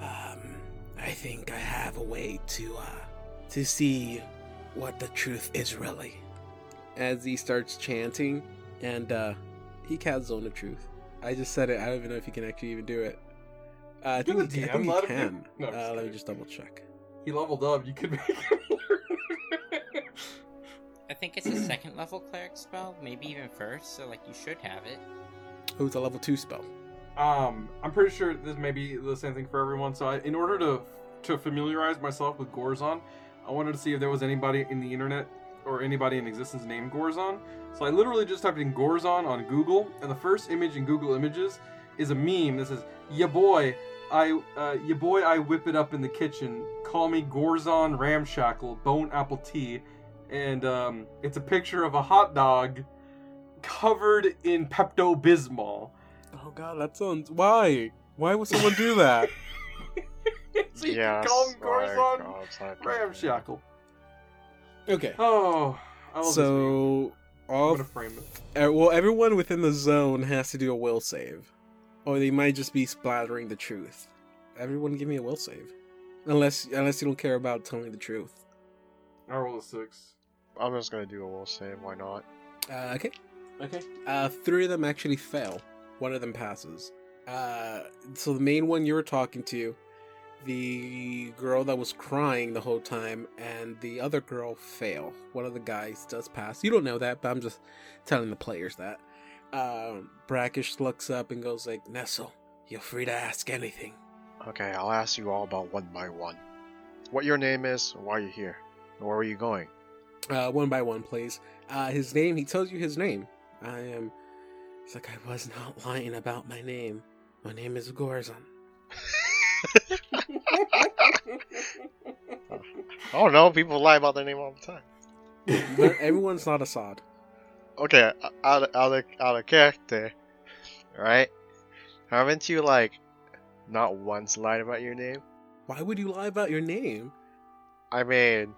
"Um, I think I have a way to uh to see what the truth is really." As he starts chanting, and uh, he casts zone of truth. I just said it. I don't even know if he can actually even do it. Uh, I think, the he, I DM, think he let him can. No, uh, let me just double check. He leveled up. You could make him. I think it's a second level cleric spell, maybe even first, so like you should have it. Oh, it's a level two spell. Um, I'm pretty sure this may be the same thing for everyone. So, I, in order to to familiarize myself with Gorzon, I wanted to see if there was anybody in the internet or anybody in existence named Gorzon. So I literally just typed in Gorzon on Google, and the first image in Google Images is a meme that says, "Ya boy, I uh, ya boy, I whip it up in the kitchen. Call me Gorzon Ramshackle, Bone Apple Tea." And um, it's a picture of a hot dog covered in Pepto Bismol. Oh god, that sounds. Why? Why would someone do that? so you yes, can call him my God, it's not. Ramshackle. Okay. Oh, I love this game. So I'm all gonna frame it. Well, everyone within the zone has to do a will save, or they might just be splattering the truth. Everyone, give me a will save, unless unless you don't care about telling the truth. I roll a six. I'm just gonna do a will save. Why not? Uh, okay, okay. Uh, three of them actually fail. One of them passes. Uh, so the main one you were talking to, the girl that was crying the whole time, and the other girl fail. One of the guys does pass. You don't know that, but I'm just telling the players that. Um, Brackish looks up and goes like, "Nestle, you're free to ask anything." Okay, I'll ask you all about one by one. What your name is, why you're here, and where are you going? Uh, one by one, please. Uh, his name. He tells you his name. I am. He's like, I was not lying about my name. My name is Gorzon. I don't know. People lie about their name all the time. Everyone's not Assad. Okay, out of, out of, out of character, right? Haven't you like not once lied about your name? Why would you lie about your name? I mean,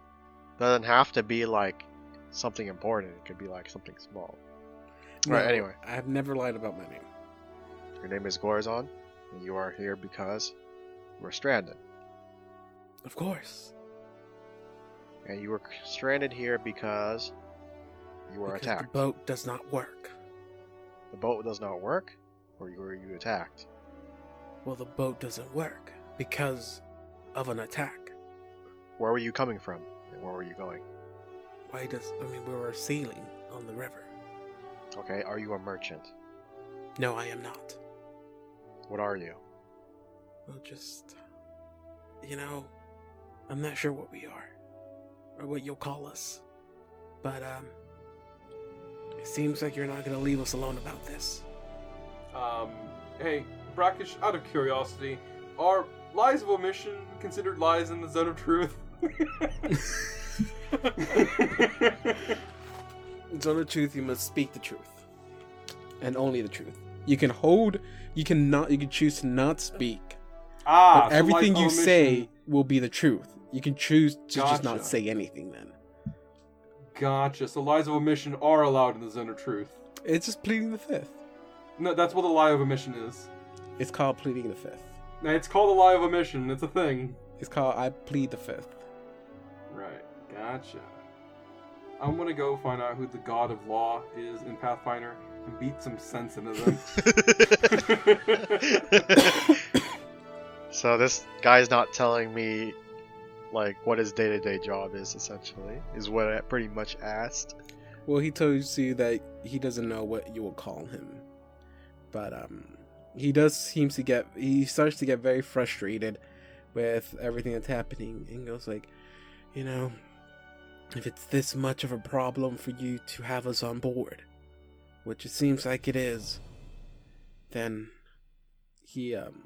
doesn't have to be like something important. It could be like something small. Right, anyway. I have never lied about my name. Your name is Gorzon, and you are here because we're stranded. Of course. And you were stranded here because you were because attacked. the boat does not work. The boat does not work, or you were you attacked? Well, the boat doesn't work because of an attack. Where were you coming from, and where were you going? Why does I mean we were sailing on the river? Okay, are you a merchant? No, I am not. What are you? Well, just you know, I'm not sure what we are or what you'll call us, but um, it seems like you're not gonna leave us alone about this. Um, hey, Brackish, out of curiosity, are lies of omission considered lies in the zone of truth? Zone of truth, you must speak the truth, and only the truth. You can hold, you can not, you can choose to not speak, ah, but so everything lies you omission- say will be the truth. You can choose to just not say anything. Then Gotcha. So lies of omission are allowed in the zone of truth. it's just pleading the fifth. No, that's what a lie of omission is. It's called pleading the fifth. Now, It's called a lie of omission. It's a thing. It's called I plead the fifth. Right. Gotcha. I'm gonna go find out who the god of law is in Pathfinder and beat some sense into them. so this guy's not telling me like what his day-to-day job is essentially is what I pretty much asked. Well, he tells you that he doesn't know what you will call him, but um, he does seems to get he starts to get very frustrated with everything that's happening, and goes like, you know, if it's this much of a problem for you to have us on board, which it seems like it is, then he um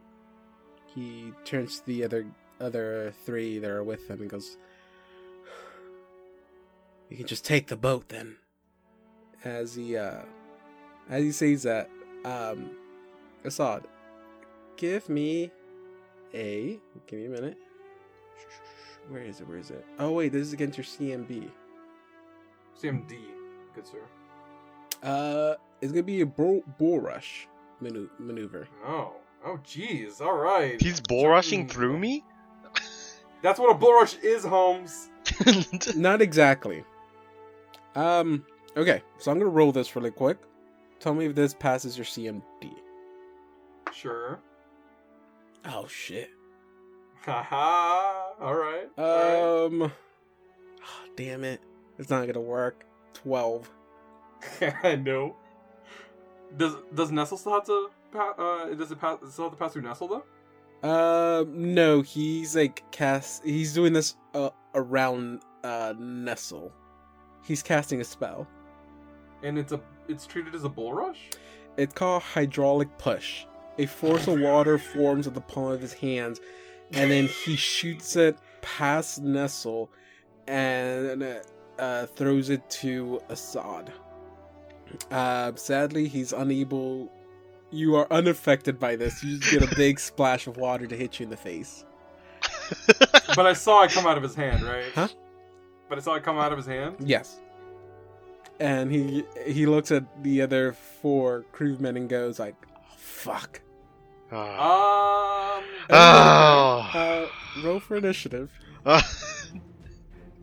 he turns to the other other three that are with him and goes, "You can just take the boat then." As he uh, as he says that, um, Assad, give me a give me a minute. Where is it? Where is it? Oh wait, this is against your CMB. CMD, good sir. Uh, it's gonna be a bull, bull rush manu- maneuver. Oh. Oh, jeez. All right. He's bull rushing through me? That's what a bull rush is, Holmes. Not exactly. Um. Okay, so I'm gonna roll this really quick. Tell me if this passes your CMD. Sure. Oh shit. Haha. All right. all Um. damn it. It's not gonna work. Twelve. right. I know. Does Does Nestle still have to? Pa- uh, does it pass? Still have to pass through Nestle though? Um. No, he's like cast. He's doing this uh, around uh Nestle. He's casting a spell. And it's a it's treated as a bull rush. It's called hydraulic push. A force of water forms at the palm of his hands, and then he shoots it past Nestle and uh, throws it to Assad. Uh, sadly, he's unable. You are unaffected by this. You just get a big splash of water to hit you in the face. But I saw it come out of his hand, right? Huh? But it's not come out of his hand. Yes. And he he looks at the other four crewmen and goes like, oh, "Fuck." Ah. Um. Oh. Uh, roll for initiative.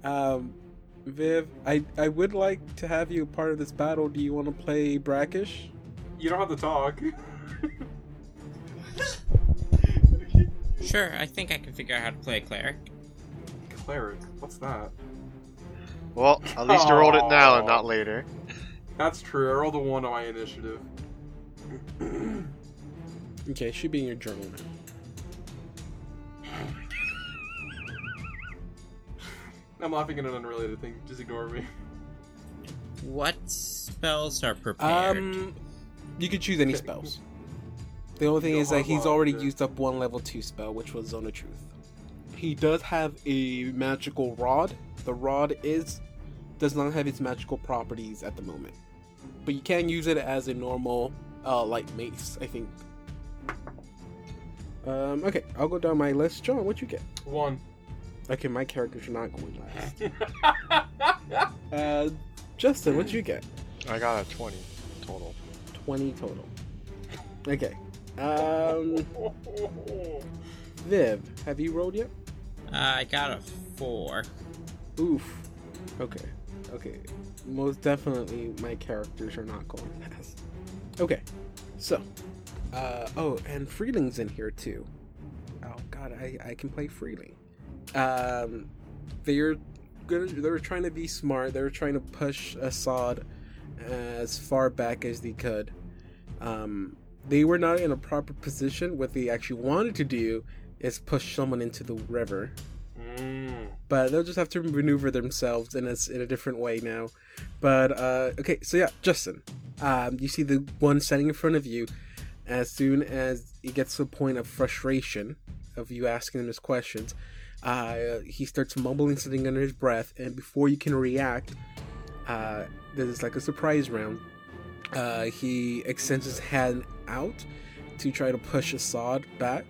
Um, Viv, I I would like to have you a part of this battle. Do you want to play brackish? You don't have to talk. Sure, I think I can figure out how to play a cleric. Cleric. What's that? well, at least you rolled it now and not later. That's true. I rolled a one on my initiative. Okay, it should be in your journal now. I'm laughing at an unrelated thing. Just ignore me. What spells are prepared? Um, you could choose any Okay. spells. The only thing Go is that he's already wild, used up one level two spell, which was Zone of Truth. He does have a magical rod. The rod is does not have its magical properties at the moment, but you can use it as a normal uh, light mace. I think. Um, okay, I'll go down my list. John, what you get? One. Okay, my characters are not going last. Uh, Justin, what do you get? I got a 20 total. 20 total. Okay. Um, Viv, have you rolled yet? Uh, I got a four. Oof. Okay. Okay. Most definitely my characters are not going fast. Okay. So. Uh, oh, and Freeling's in here too. Oh god, I, I can play Freeling. Um, they're gonna they're trying to be smart. They're trying to push Assad as far back as they could. Um, they were not in a proper position. What they actually wanted to do is push someone into the river Mm. but they'll just have to maneuver themselves in a, in a different way now. But uh, okay, so yeah, Justin, um, you see the one standing in front of you. As soon as he gets to a point of frustration of you asking him his questions, uh, he starts mumbling something under his breath, and before you can react, uh, there's like a surprise round. Uh, he extends his hand out to try to push Assad back,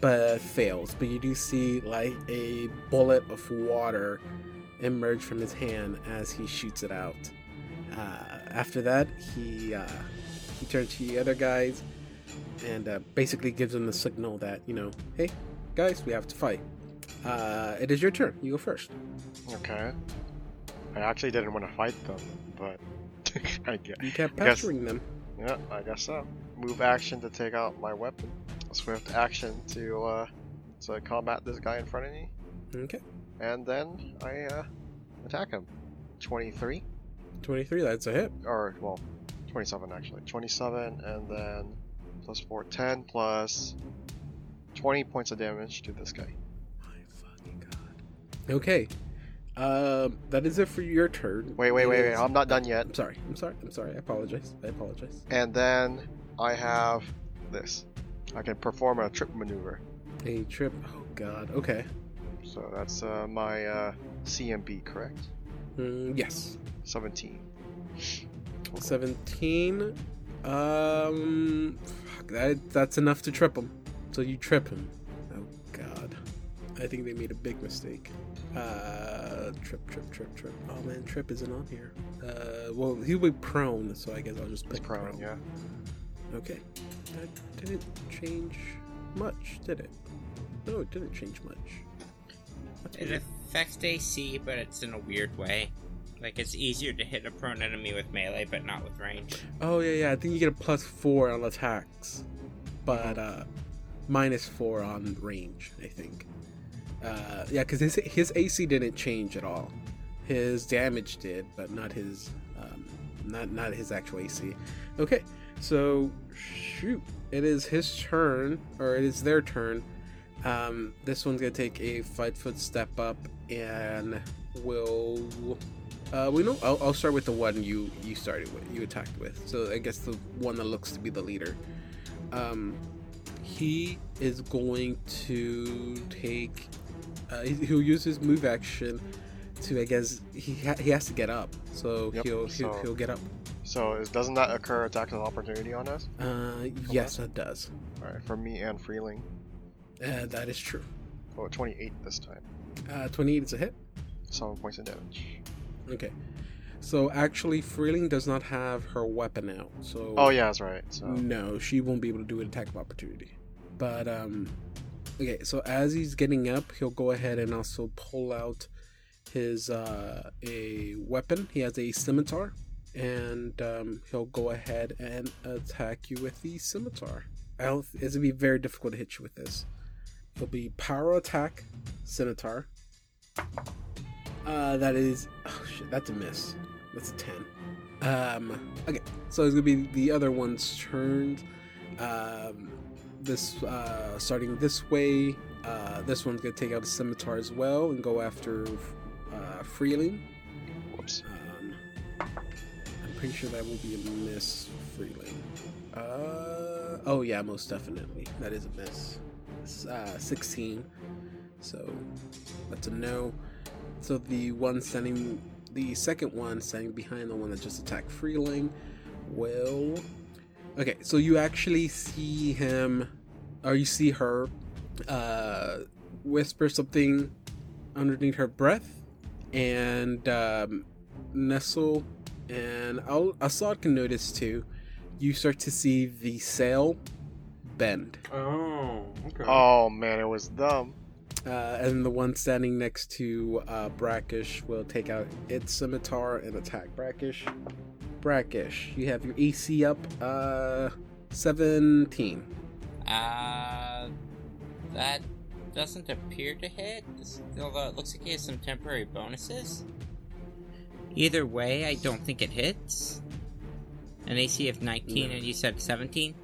but fails. But you do see like a bullet of water emerge from his hand as he shoots it out. Uh, after that, he uh, he turns to the other guys and uh, basically gives them the signal that you know, hey guys, we have to fight. Uh, it is your turn. You go first. Okay. I actually didn't want to fight them, but I guess. You kept I guess- pestering them. Yeah, I guess so. Move action to take out my weapon. Swift action to uh, to combat this guy in front of me, Okay, and then I uh, attack him. 23. 23, That's a hit. or well, twenty-seven actually. Twenty-seven, and then plus four, 10 plus twenty points of damage to this guy. My fucking god. Okay. Um, that is it for your turn. Wait, wait, wait, wait! I'm not done yet. I'm sorry. I'm sorry. I'm sorry. I apologize. I apologize. And then I have this. I can perform a trip maneuver. A trip. Oh god. Okay. So that's uh, my uh, CMB, correct? Mm, yes. 17. Seventeen. Um, that that's enough to trip him. So you trip him. Oh god. I think they made a big mistake. Uh, trip, trip, trip, trip. Oh man, trip isn't on here. Uh, well, he'll be prone, so I guess I'll just It's pick prone, yeah. Okay. That didn't change much, did it? No, it didn't change much. That's It weird. affects AC, but it's in a weird way. Like it's easier to hit a prone enemy with melee, but not with range. Oh yeah, yeah. I think you get a plus four on attacks, but uh, minus four on range. I think. Uh, yeah, because his his AC didn't change at all. His damage did, but not his um, not not his actual AC. Okay, so shoot, it is his turn, or it is their turn. Um, this one's gonna take a five foot step up and will. Uh, we know. I'll, I'll start with the one you you started with, you attacked with. So I guess the one that looks to be the leader. Um, he is going to take. Uh, he- he'll use his move action to. I guess he ha- he has to get up. So Yep, he'll, he'll so- he'll get up. So is, doesn't that occur attack of opportunity on us? Uh, yes, that does. Alright, for me and Freeling. Uh, that is true. Oh, 28 this time. Uh, 28 is a hit. seven points of damage. Okay. So actually, Freeling does not have her weapon out. So Oh yeah, that's right. So no, she won't be able to do an attack of opportunity. But um, okay. So as he's getting up, he'll go ahead and also pull out his uh a weapon. He has a scimitar, and um, he'll go ahead and attack you with the scimitar. I'll, it's gonna be very difficult to hit you with this. It'll be power attack, scimitar. Uh, that is oh shit, that's a miss. That's a ten. Um, okay, so it's gonna be the other one's turn. Um, this uh, starting this way. Uh, this one's gonna take out a scimitar as well and go after uh, Freeling. whoops. Um, I'm pretty sure that will be a miss, Freeling. Uh, oh yeah, most definitely. That is a miss. Uh, 16. So that's a no. So the one standing, the second one standing behind the one that just attacked Freeling, will. Okay, so you actually see him, or you see her, uh, whisper something underneath her breath, and um, Nestle and Al- Assad can notice too. You start to see the sail bend, Oh, okay. Oh man, it was dumb. uh, and the one standing next to uh, Brackish will take out its scimitar and attack Brackish. Brackish, you have your AC up, uh, seventeen. Uh, that doesn't appear to hit, although it looks like he has some temporary bonuses. Either way, I don't think it hits. An AC of 19 No. and you said 17?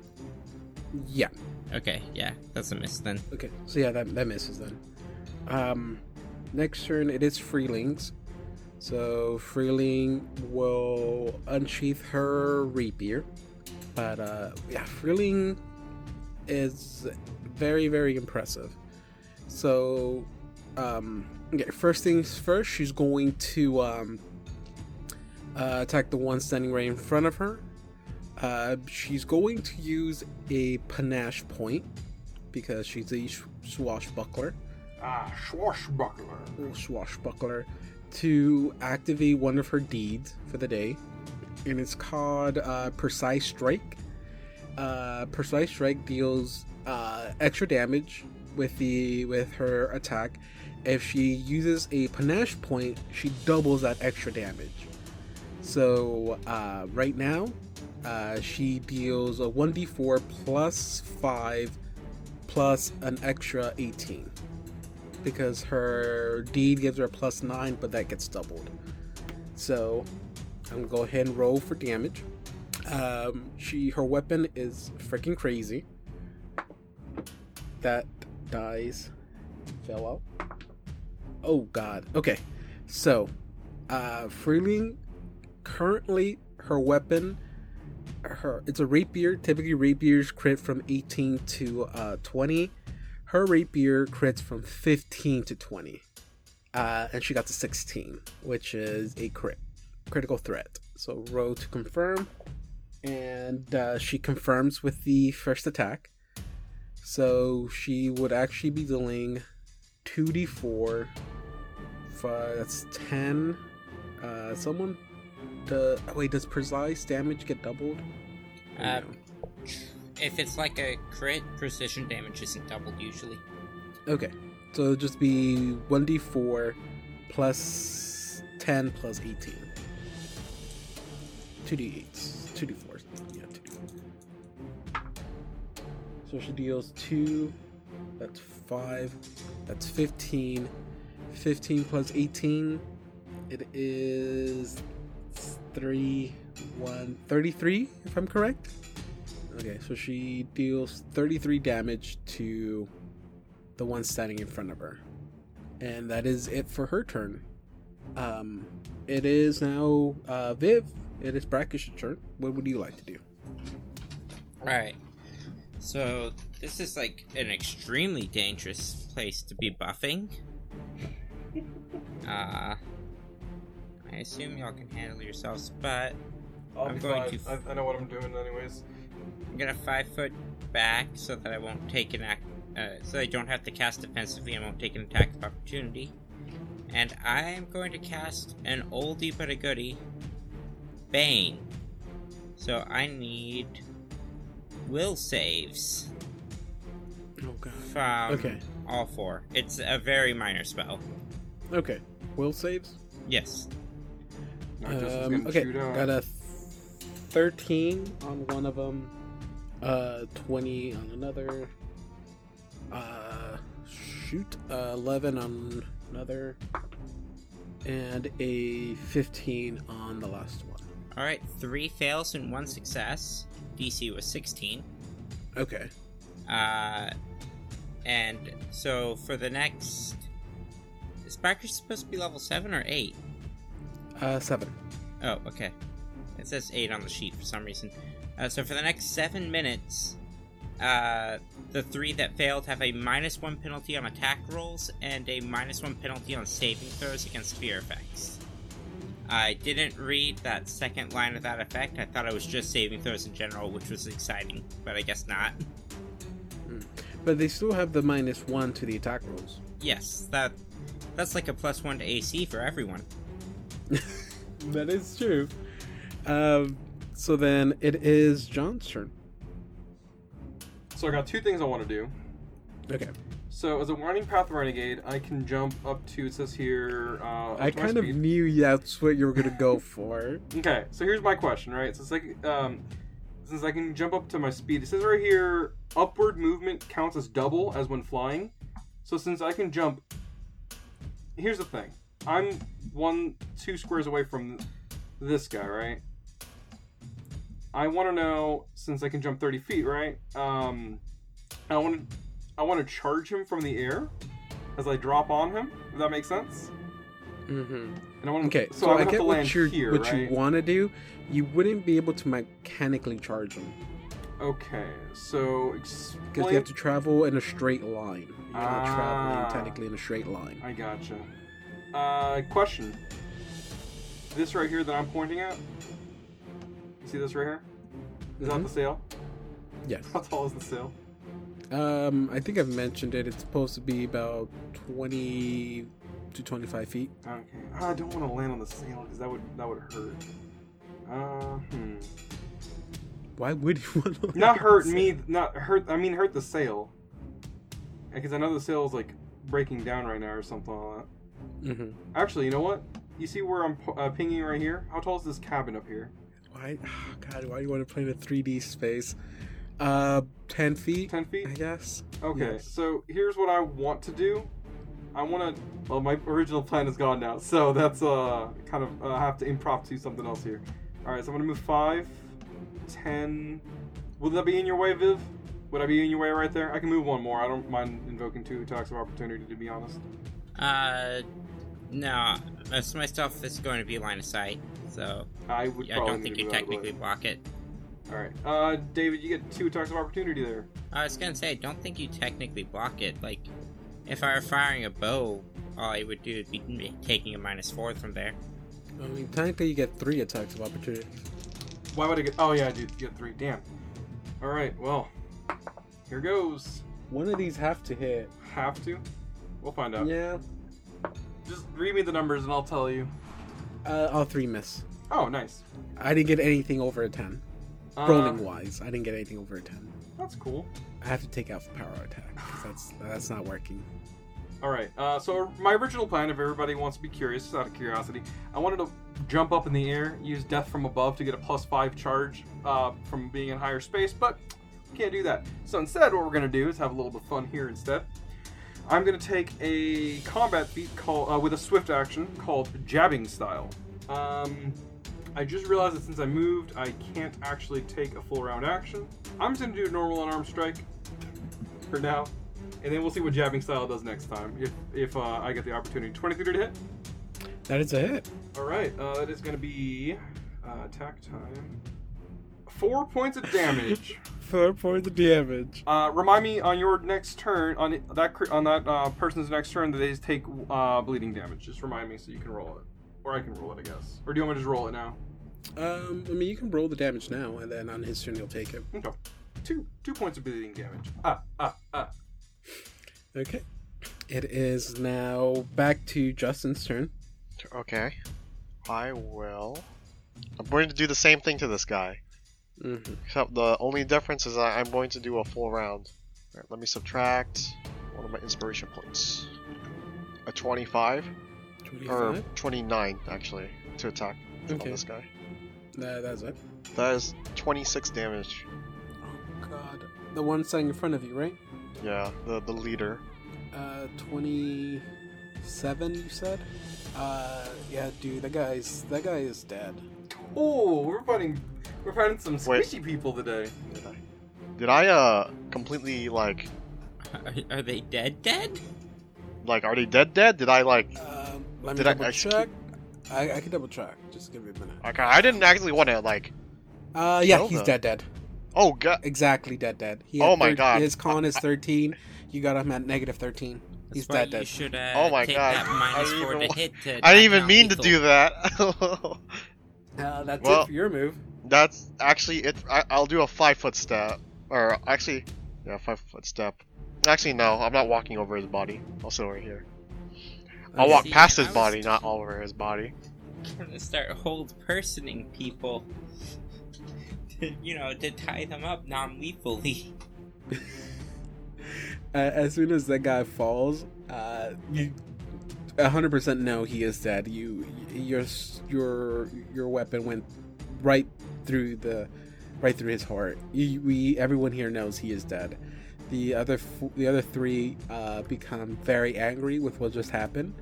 Yeah. Okay, yeah, that's a miss then. Okay, so yeah, that, that misses then. Um, next turn it is Freeling's. So Freeling will unsheath her rapier, but uh, yeah, Freeling is very very impressive. So, um, okay, first things first, she's going to um, uh, attack the one standing right in front of her. Uh, she's going to use a panache point because she's a swashbuckler. Ah, swashbuckler. Little swashbuckler to activate one of her deeds for the day, and it's called uh, Precise Strike. Uh, Precise Strike deals uh, extra damage with the with her attack. If she uses a panache point, she doubles that extra damage. So uh, right now, uh, she deals a 1d4 plus 5 plus an extra 18 because her deed gives her a plus 9 but that gets doubled. So i'm gonna go ahead and roll for damage. Um, she her weapon is freaking crazy. That dies fell out. Oh god. Okay. So uh freeling currently her weapon her it's a rapier typically rapiers crit from 18 to uh 20 her rapier crits from 15 to 20 uh and she got to 16 which is a crit critical threat. So roll to confirm and uh, she confirms with the first attack. So she would actually be dealing 2d4 five, that's 10 uh someone the wait does precise damage get doubled? Uh, if it's like a crit, precision damage isn't doubled usually. Okay, so it'll just be 1d4 plus 10 plus 18. 2d8s. 2d4s. Yeah, 2d4. So she deals 2, that's 5, that's 15. 15 plus 18, it is 3, 1, 33, if I'm correct. Okay, so she deals 33 damage to the one standing in front of her. And that is it for her turn. Um, it is now uh, Viv. It is Brackish's turn. What would you like to do? Alright. So, this is like an extremely dangerous place to be buffing. Uh, I assume y'all can handle yourselves, but I'll I'm be going fine. to- I, I know what I'm doing, anyways. I'm gonna five foot back so that I won't take an act, uh, so I don't have to cast defensively and won't take an attack of opportunity. And I am going to cast an oldie but a goodie Bane. So I need will saves Oh god. from Okay. all four. It's a very minor spell. Okay. Will saves. Yes. Um, okay. Got a thirteen on one of them. Uh, twenty on another. Uh, shoot. Uh, Eleven on another. And a fifteen on the last one. Alright, three fails and one success. DC was 16. Okay. Uh, and so for the next. Is Sparker supposed to be level 7 or 8? Uh, seven. Oh, okay. It says 8 on the sheet for some reason. Uh, so for the next 7 minutes, uh, the three that failed have a minus 1 penalty on attack rolls and a minus 1 penalty on saving throws against fear effects. I didn't read that second line of that effect. I thought it was just saving throws in general, which was exciting, but I guess not. But they still have the minus one to the attack rolls. Yes, that that's like a plus 1 to AC for everyone. That is true. Um, so then it is John's turn. So I got two things I want to do. Okay. So as a winding path renegade, I can jump up to it says here. Uh, I up to my kind of knew that's what you were gonna go for. Okay, so here's my question, right? Since I um, since I can jump up to my speed, it says right here, upward movement counts as double as when flying. So since I can jump, here's the thing: I'm one, two squares away from this guy, right? I want to know since I can jump 30 feet, right? Um, I want to, I want to charge him from the air as I drop on him. If that makes sense. Mm-hmm. And I want Okay, so, so, I'm I gonna get land what you here, what right? you want to do. You wouldn't be able to mechanically charge them Okay, so because explain. you have to travel in a straight line. You're not Ah. traveling technically in a straight line. I gotcha. Uh, question. This right here that I'm pointing at. See this right here? Is that Mhm. the sail? Yes. How tall is the sail? Um, I think I've mentioned it. It's supposed to be about twenty to twenty-five feet. Okay. Ah, I don't want to land on the sail because that would that would hurt. Uh, hmm. Why would you want to? Not hurt me. Not hurt. I mean, hurt the sail. Because I know the sail is like breaking down right now or something like that. hmm Actually, you know what? You see where I'm uh, pinging right here? How tall is this cabin up here? Why? God, why do you want to play in a three D space? Uh, ten feet. Ten feet. I guess. Okay, Yes. so here's what I want to do. I want to. Well, my original plan is gone now, so that's uh kind of uh, I have to improv to something else here. All right, so I'm gonna move five, ten. Will that be in your way, Viv? Would I be in your way right there? I can move one more. I don't mind invoking two attacks of opportunity, to be honest. Uh, no, most of my stuff is going to be line of sight, so I would. I don't think you move out of the way. technically block it. All right, uh, David, you get two attacks of opportunity there. I was gonna say, I don't think you technically block it. Like, if I were firing a bow, all I would do would be taking a minus four from there. I mean, technically, you get three attacks of opportunity. Why would I get? Oh yeah, I do get three. Damn. All right, well, here goes. One of these have to hit. Have to? We'll find out. Yeah. Just read me the numbers and I'll tell you. Uh, all three miss. Oh, nice. I didn't get anything over a ten. Uh, Rolling wise, I didn't get anything over a ten. That's cool. I have to take out the power attack 'cause that's that's not working. All right. Uh, so my original plan, if everybody wants to be curious, just out of curiosity, I wanted to jump up in the air, use Death from above to get a plus five charge uh, from being in higher space, but can't do that. So instead, what we're gonna do is have a little bit of fun here instead. I'm gonna take a combat feat called uh, with a swift action called Jabbing Style. Um, I just realized that since I moved, I can't actually take a full round action. I'm just gonna do a normal unarmed strike for now, and then we'll see what Jabbing Style does next time if if uh, I get the opportunity. 23 to hit. That is a hit. All right, uh, that is gonna be uh, attack time. Four points of damage. Four points of damage. Uh, remind me on your next turn on it- that on that uh, person's next turn that they just take uh, bleeding damage. Just remind me so you can roll it, or I can roll it, I guess. Or do you want me to just roll it now? Um, I mean, you can roll the damage now, and then on his turn he'll take it. Okay. Two two points of bleeding damage. Ah ah ah. Okay. It is now back to Justin's turn. Okay. I will. I'm going to do the same thing to this guy. Mm-hmm. Except the only difference is that I'm going to do a full round. Alright, let me subtract one of my inspiration points. A 25? Or 29, actually, to attack on Okay. this guy. That, that's it. That is 26 damage. Oh god. The one sitting in front of you, right? Yeah, the, the leader. Uh, 27, you said? Uh, yeah, dude, that guy's that guy is dead. Oh, we're fighting. We're fighting some Wait. squishy people today. Did I, did I uh, completely, like, Are, are they dead? Dead? like, are they dead dead? Did I, like, Um, let me Did I double execute- check. I, I can double check. Just give me a minute. okay, I didn't actually want to, like, Uh, yeah, he's them. dead, dead. oh god. Exactly dead, dead. He Oh my thir- God. His con is 13. You got him at negative 13. He's That's why dead, You dead. should uh, Oh my take God. that I didn't even to hit to I didn't even mean to do that. Uh, that's Well- it for your move. That's actually it. I, I'll do a five foot step, or actually, yeah, five foot step. Actually, no, I'm not walking over his body. I'll sit over here. I'll Okay. walk See, past I his was- body, not all over his body. gonna start hold personing people. To, you know, to tie them up non-lethally. Uh, as soon as that guy falls, uh, you 100% know he is dead. You, your, your, your weapon went right through the, right through his heart. We, everyone here knows he is dead. The other, f- the other three uh, become very angry with what just happened,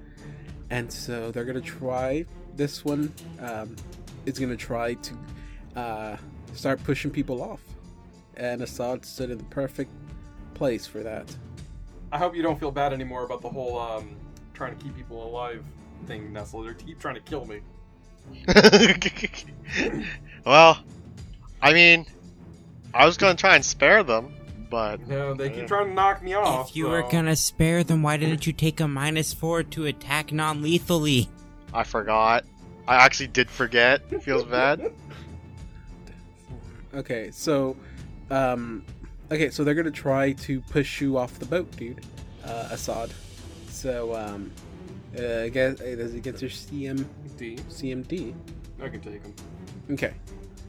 and so they're gonna try. This one um, is gonna try to uh, start pushing people off, and Assad stood in the perfect place for that. I hope you don't feel bad anymore about the whole um, trying to keep people alive thing, Nestle. They keep trying to kill me. well, I mean, I was gonna try and spare them, but No, they Yeah. keep trying to knock me off. if you were gonna spare them, why didn't you take a minus four to attack non-lethally? I forgot. I actually did forget. Feels bad. Okay, so, um, okay, so they're gonna try to push you off the boat, dude, uh, Assad. So, um, uh, I guess it against your CM D. CMD. I can take them. Okay,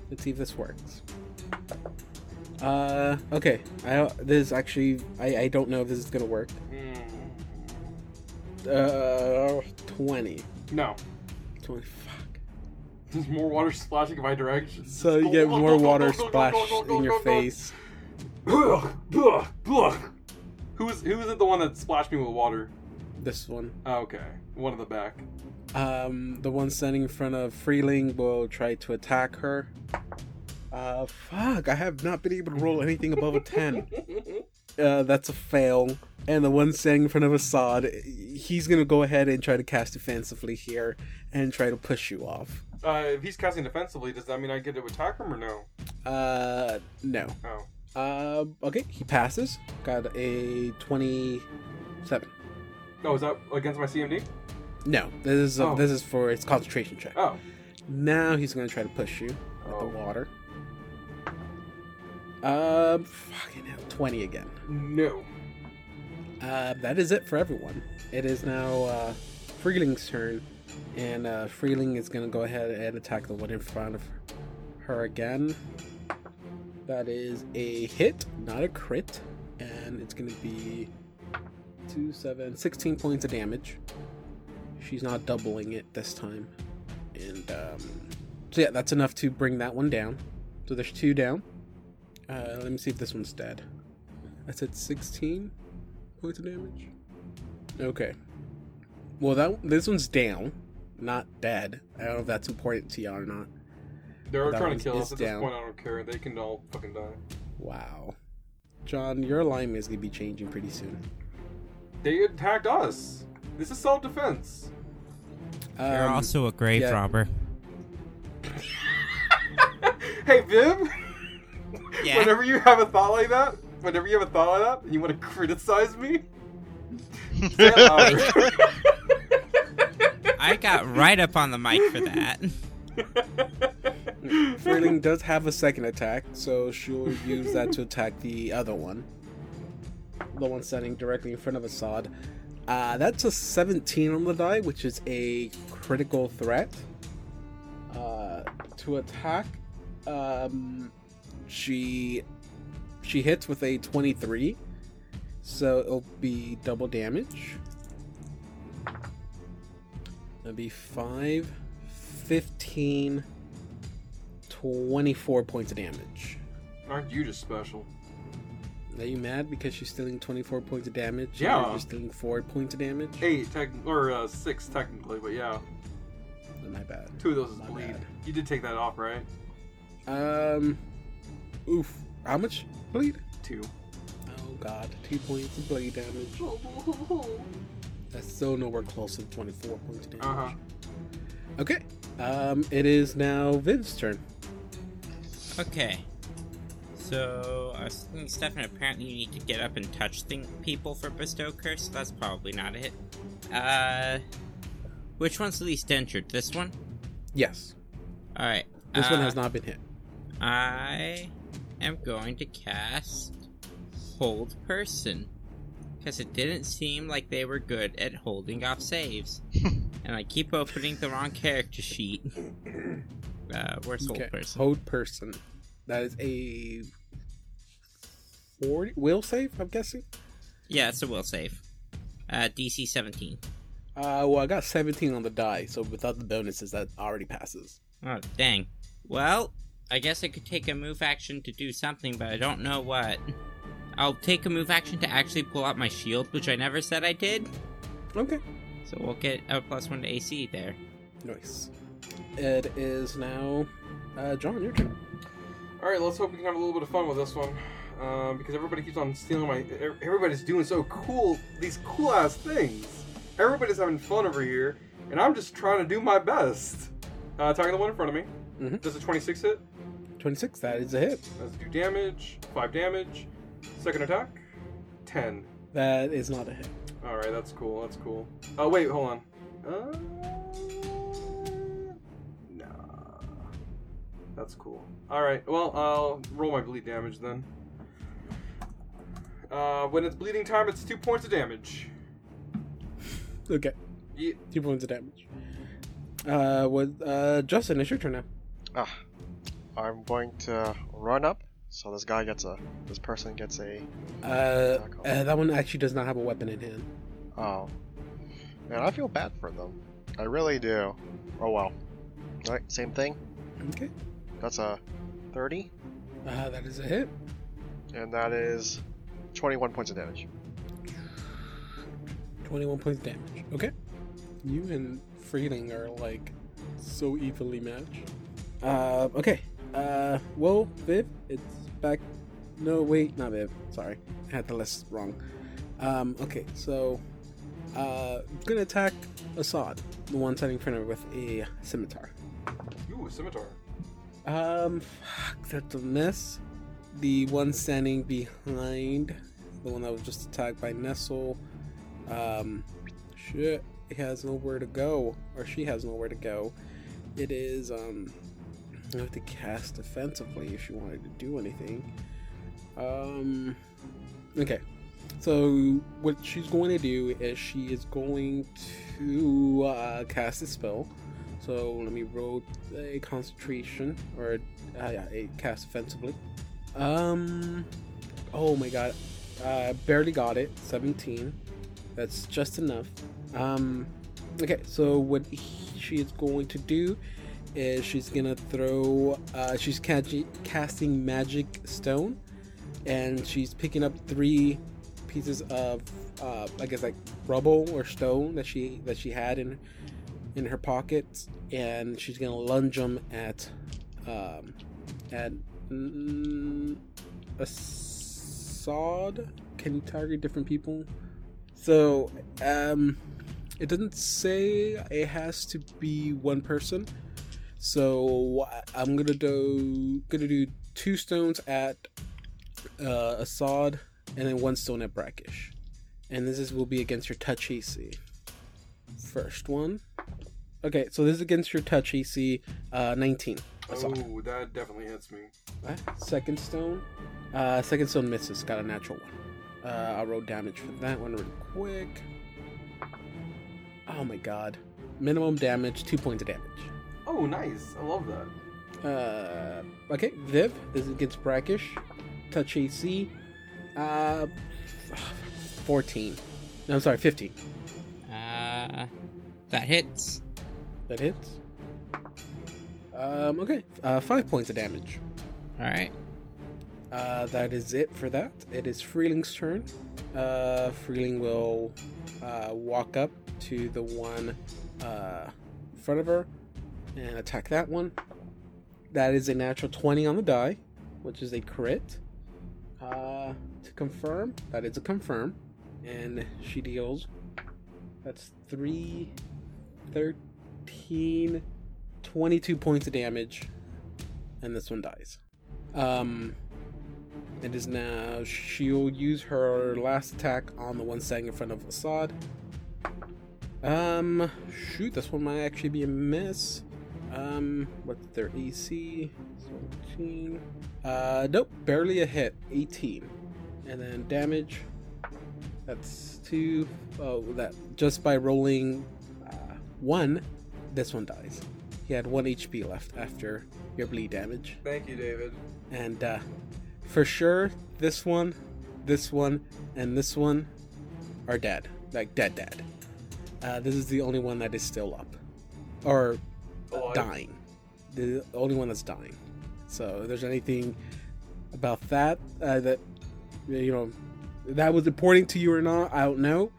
let's see if this works. Uh, okay, I this is actually I I don't know if this is gonna work. Uh, twenty. No. 20 fuck. There's more water splashing in my direction. So you get more water splash in your face. Who was who it the one that splashed me with water? This one. Oh, okay, one in the back. Um, the one standing in front of Freeling will try to attack her. Uh, fuck, I have not been able to roll anything above a 10. Uh, that's a fail. And the one standing in front of Assad, he's gonna go ahead and try to cast defensively here and try to push you off. Uh, if he's casting defensively, does that mean I get to attack him or no? Uh, no. Oh, Uh, okay, he passes. Got a 27. Oh, is that against my CMD? No, this is Oh. this is for its concentration check. Oh, Now he's gonna try to push you Oh. the water. Um, fucking hell, 20 again. no. Uh, that is it for everyone. It is now uh, Freeling's turn, and uh, Freeling is gonna go ahead and attack the one in front of her again. That is a hit, not a crit, and it's gonna be 2, 7, 16 points of damage. She's not doubling it this time. And um, so, yeah, that's enough to bring that one down. So there's two down. Uh, let me see if this one's dead. I said 16 points of damage. Okay. Well, that this one's down, not dead. I don't know if that's important to y'all or not. They're That trying to kill us. At down. this point, I don't care. They can all fucking die. Wow. John, your alignment is gonna be changing pretty soon. They attacked us. This is self-defense. You're Um, also a grave yeah. robber. hey, Viv. Yeah. Whenever you have a thought like that, whenever you have a thought like that, and you want to criticize me, say it louder. I got right up on the mic for that. Freeling does have a second attack, so she'll use that to attack the other one. The one standing directly in front of Assad. Uh, that's a 17 on the die, which is a critical threat. Uh, to attack, um, she she hits with a 23, so it'll be double damage. That'd be 5, 15, 24 points of damage. Aren't you just special? Are you mad because she's stealing 24 points of damage? and Yeah. You're stealing 4 points of damage? Eight, tech, or uh, six technically, but yeah, My bad. two of those is My bleed. bad. You did take that off, right? Um, oof. How much bleed? Two. Oh god, 2 points of bleed damage. That's still nowhere close to 24 points of damage. Uh huh. Okay. Um, it is now Viv's turn. Okay. So, I was thinking, Stefan, apparently you need to get up and touch thing- people for Bestow Curse. So that's probably not it. Uh, which one's the least injured? This one? Yes. Alright. This one uh, has not been hit. I am going to cast Hold Person. Because it didn't seem like they were good at holding off saves. and I keep opening the wrong character sheet. Uh, where's Hold Okay. Person? Hold person. That is a 40 will save, I'm guessing. Yeah, it's a will save. Uh, DC 17. Uh, well, I got 17 on the die, so without the bonuses, that already passes. Oh, dang. Well, I guess I could take a move action to do something, but I don't know what. I'll take a move action to actually pull out my shield, which I never said I did. Okay. So we'll get a plus one to AC there. Nice. It is now, uh, John, your turn. All right, let's hope we can have a little bit of fun with this one, um, because everybody keeps on stealing my. er- Everybody's doing so cool, these cool ass things. Everybody's having fun over here, and I'm just trying to do my best. Uh, attacking the one in front of me. Mhm. Does a 26 hit? 26, that is a hit. Let's do damage. Five damage. Second attack. Ten. That is not a hit. All right, that's cool. That's cool. Oh wait, hold on. Uh, nah. That's cool. All right. Well, I'll roll my bleed damage then. Uh, when it's bleeding time, it's two points of damage. Okay. Ye- Two points of damage. Uh, what, uh, Justin, it's your turn now. Ah, I'm going to run up. So this guy gets a, this person gets a. Uh, uh, that one actually does not have a weapon in hand. Oh, man, I feel bad for them. I really do. Oh well. All right, same thing. Okay. That's a 30, Uh, that is a hit. and that is 21 points of damage. 21 points of damage. Okay. You and Freeling are like so evenly matched. Uh, okay. Uh, well, Viv, it's back. No, wait, not Viv. Sorry, I had the list wrong. Um, okay, so uh, I'm gonna attack Assad, the one standing in front of with a scimitar. Ooh, a scimitar. Um, fuck, that's a miss. The one standing behind, the one that was just attacked by Nestle, um, shit, he has nowhere to go, or she has nowhere to go. It is, um, you have to cast defensively if she wanted to do anything. Um, okay. So what she's going to do is she is going to uh, cast a spell. So let me roll a concentration or uh, yeah, a cast offensively. Um, oh my god, uh, barely got it. Seventeen. That's just enough. Um, okay. So what he, she is going to do is she's gonna throw. Uh, she's catching, casting magic stone, and she's picking up three pieces of, uh, I guess like rubble or stone that she that she had in in her pockets, and she's gonna lunge them at um, at mm, Assad. Can you target different people? So um, it doesn't say it has to be one person. So I'm gonna do gonna do two stones at uh, Assad, and then one stone at Brackish, and this is will be against your touch AC. First one. Okay, so this is against your touch AC, uh, 19. Assad. Oh, that definitely hits me. Second stone. Uh, second stone misses. Got a natural one. Uh, I'll roll damage for that one real quick. Oh my god. Minimum damage, two points of damage. Oh, nice. I love that. Uh, okay, Viv. This is against Brackish. Touch AC. Uh, 14. No, I'm sorry, 15. Uh, that hits. That hits. Um, okay. Uh, five points of damage. All right. Uh, that is it for that. It is Freeling's turn. Uh, Freeling will uh, walk up to the one uh, in front of her and attack that one. That is a natural 20 on the die, which is a crit. Uh, to confirm, that is a confirm. And she deals. That's 3, 13, 22 points of damage. And this one dies. Um, it is now. She'll use her last attack on the one standing in front of Assad. Um, shoot, this one might actually be a miss. Um, what's their AC? 17. Uh, nope, barely a hit. 18. And then damage. That's two. Oh, that just by rolling uh, one, this one dies. He had one HP left after your bleed damage. Thank you, David. And uh, for sure, this one, this one, and this one are dead. Like, dead, dead. Uh, this is the only one that is still up. Or Alive. dying. The only one that's dying. So if there's anything about that uh, that, you know, that was important to you or not, I don't know.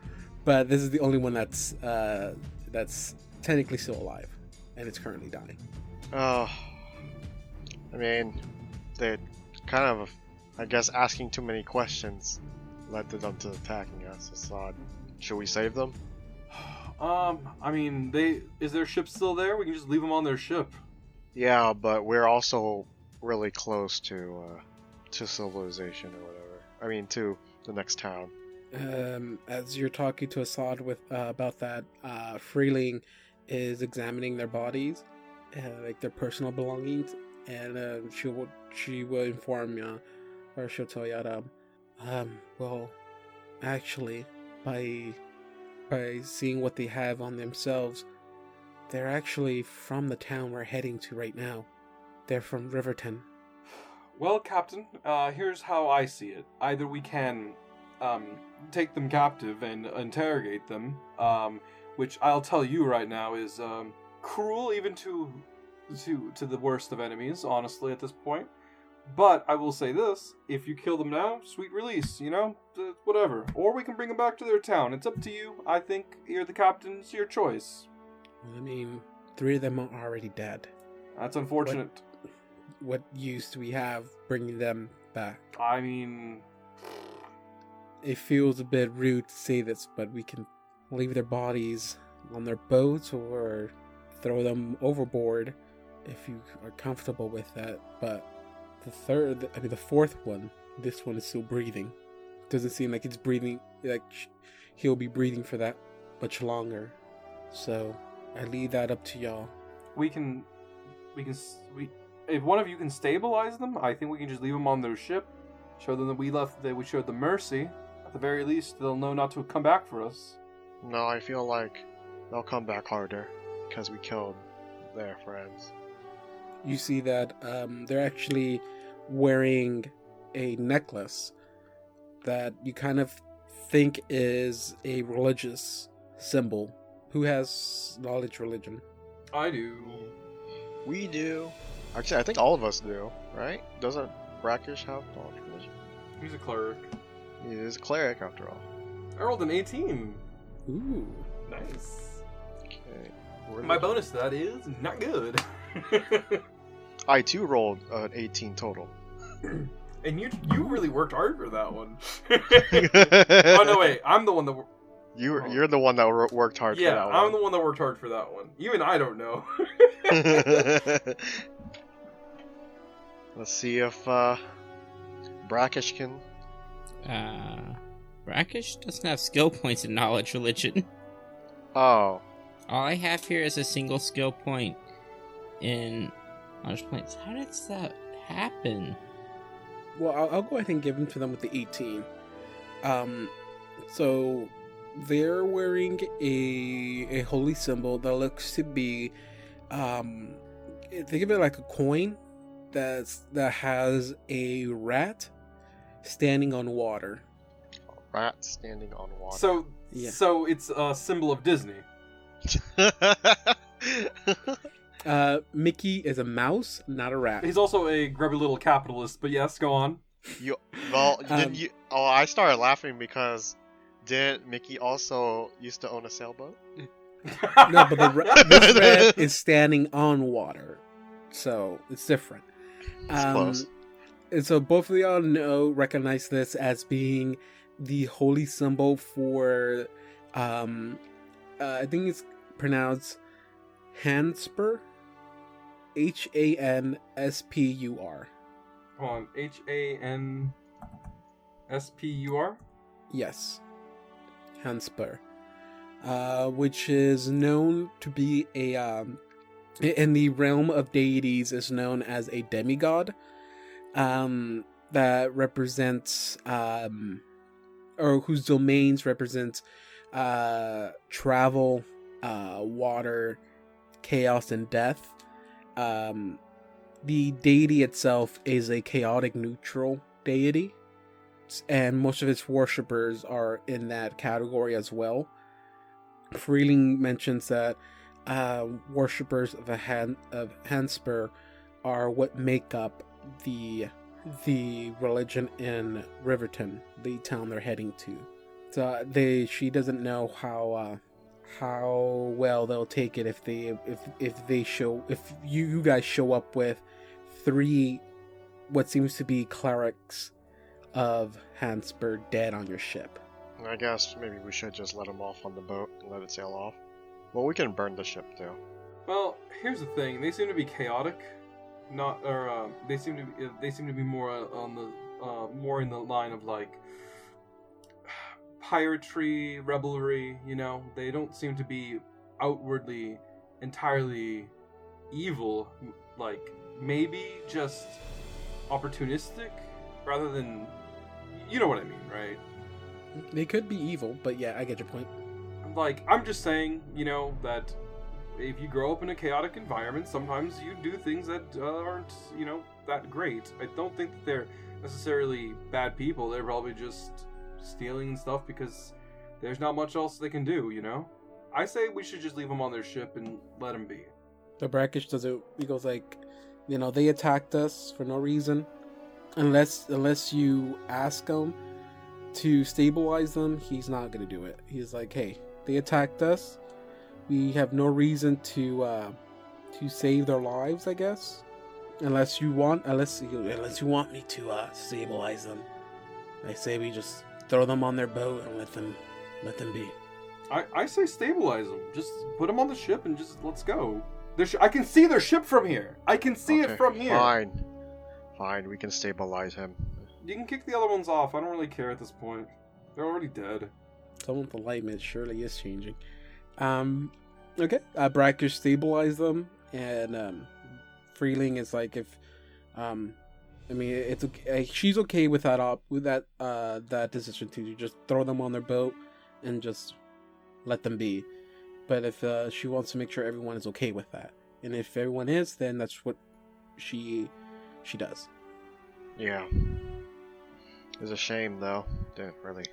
But this is the only one that's uh, that's technically still alive. And it's currently dying. Oh, I mean, they kind of, I guess, asking too many questions led to them to attacking us. Assad, should we save them? Um, I mean, they is their ship still there? We can just leave them on their ship. Yeah, but we're also really close to uh, to civilization or whatever. I mean, to the next town. um, as you're talking to Assad with uh, about that, uh, Freeling is examining their bodies, uh, like their personal belongings, and uh, she will she will inform you, or she'll tell you, um, well, actually, by by seeing what they have on themselves, they're actually from the town we're heading to right now. They're from Riverton. Well, Captain, uh, here's how I see it. Either we can um, take them captive and interrogate them, um, which I'll tell you right now is um, cruel even to to to the worst of enemies. Honestly, at this point. But I will say this: if you kill them now, sweet release. You know, whatever. Or we can bring them back to their town. It's up to you. I think you're the captain. It's your choice. I mean, three of them are already dead. That's unfortunate. What use do we have bringing them back? I mean, it feels a bit rude to say this, but we can leave their bodies on their boats or throw them overboard if you are comfortable with that. But the third, I mean, the fourth one, this one is still breathing. Doesn't seem like it's breathing, like he'll be breathing for that much longer. So I leave that up to y'all. we can we can we if one of you can stabilize them i think we can just leave them on their ship show them that we left that we showed them mercy at the very least they'll know not to come back for us No, I feel like they'll come back harder because we killed their friends. you see that um, they're actually wearing a necklace that you kind of think is a religious symbol. Who has knowledge religion? i do We do. Actually, I think all of us do, right? Doesn't Brackish have knowledge religion? he's a cleric He is a cleric after all. i rolled an 18 Ooh. nice Okay. Where my bonus to that is not good I too rolled an 18 total. and you you really worked hard for that one oh oh no wait i'm the one that You were, you're the one that worked hard yeah for that i'm one. the one that worked hard for that one even i don't know Let's see if uh, Brackish can. Uh, Brackish doesn't have skill points in knowledge religion. Oh, All I have here is a single skill point in knowledge points. How does that happen? Well, I'll, I'll go ahead and give him to them with the 18. Um, so they're wearing a a holy symbol that looks to be um think of it like a coin that's that has a rat standing on water. Rat standing on water. So, Yeah. so it's a symbol of Disney. Uh Mickey is a mouse, not a rat. He's also a grubby little capitalist. But yes, go on. you well, Um, you? Oh, I started laughing because didn't Mickey also used to own a sailboat? No, but the ra- this rat is standing on water. So, it's different. It's Um, close. And so both of y'all know recognize this as being the holy symbol for um uh, I think it's pronounced Hanspur H A N S P U R. Hold on. H A N S P U R. Yes. Hanspur. Uh, which is known to be a um in the realm of deities is known as a demigod um that represents um or whose domains represent uh travel uh water chaos and death um the deity itself is a chaotic neutral deity and most of its worshippers are in that category as well. Freeling mentions that uh, worshippers of a Han- of Hanspur are what make up the the religion in Riverton, the town they're heading to. So they she doesn't know how uh, how well they'll take it if they if if they show if you you guys show up with three what seems to be clerics of Hanspur dead on your ship. I guess maybe we should just let them off on the boat and let it sail off. Well, we can burn the ship too. Well, here's the thing. They seem to be chaotic, not or uh, they seem to be, they seem to be more uh, on the uh, more in the line of like piratry, revelry. You know, they don't seem to be outwardly entirely evil. Like maybe just opportunistic rather than you know what I mean, right? They could be evil, but yeah, I get your point. like i'm just saying you know that if you grow up in a chaotic environment sometimes you do things that uh, aren't you know that great i don't think that they're necessarily bad people they're probably just stealing and stuff because there's not much else they can do you know i say we should just leave them on their ship and let them be The brackish does it. He goes like, you know, they attacked us for no reason, unless unless you ask him to stabilize them. He's not gonna do it. He's like, hey, they attacked us. We have no reason to uh, to save their lives, I guess. Unless you want, unless you, unless you want me to uh, stabilize them, I say we just throw them on their boat and let them let them be. i, I say stabilize them just put them on the ship and just let's go their sh- i can see their ship from here i can see Okay, it from here Fine. Fine, we can stabilize him. You can kick the other ones off. I don't really care at this point. They're already dead. Someone's alignment surely is changing. Um, okay. Uh, Brackish stabilize them, and um, Freeling is like if, um, I mean it's okay. She's okay with that op with that uh that decision to just throw them on their boat and just let them be. But if uh, she wants to make sure everyone is okay with that, and if everyone is, then that's what she she does. Yeah. It's a shame though. Didn't really.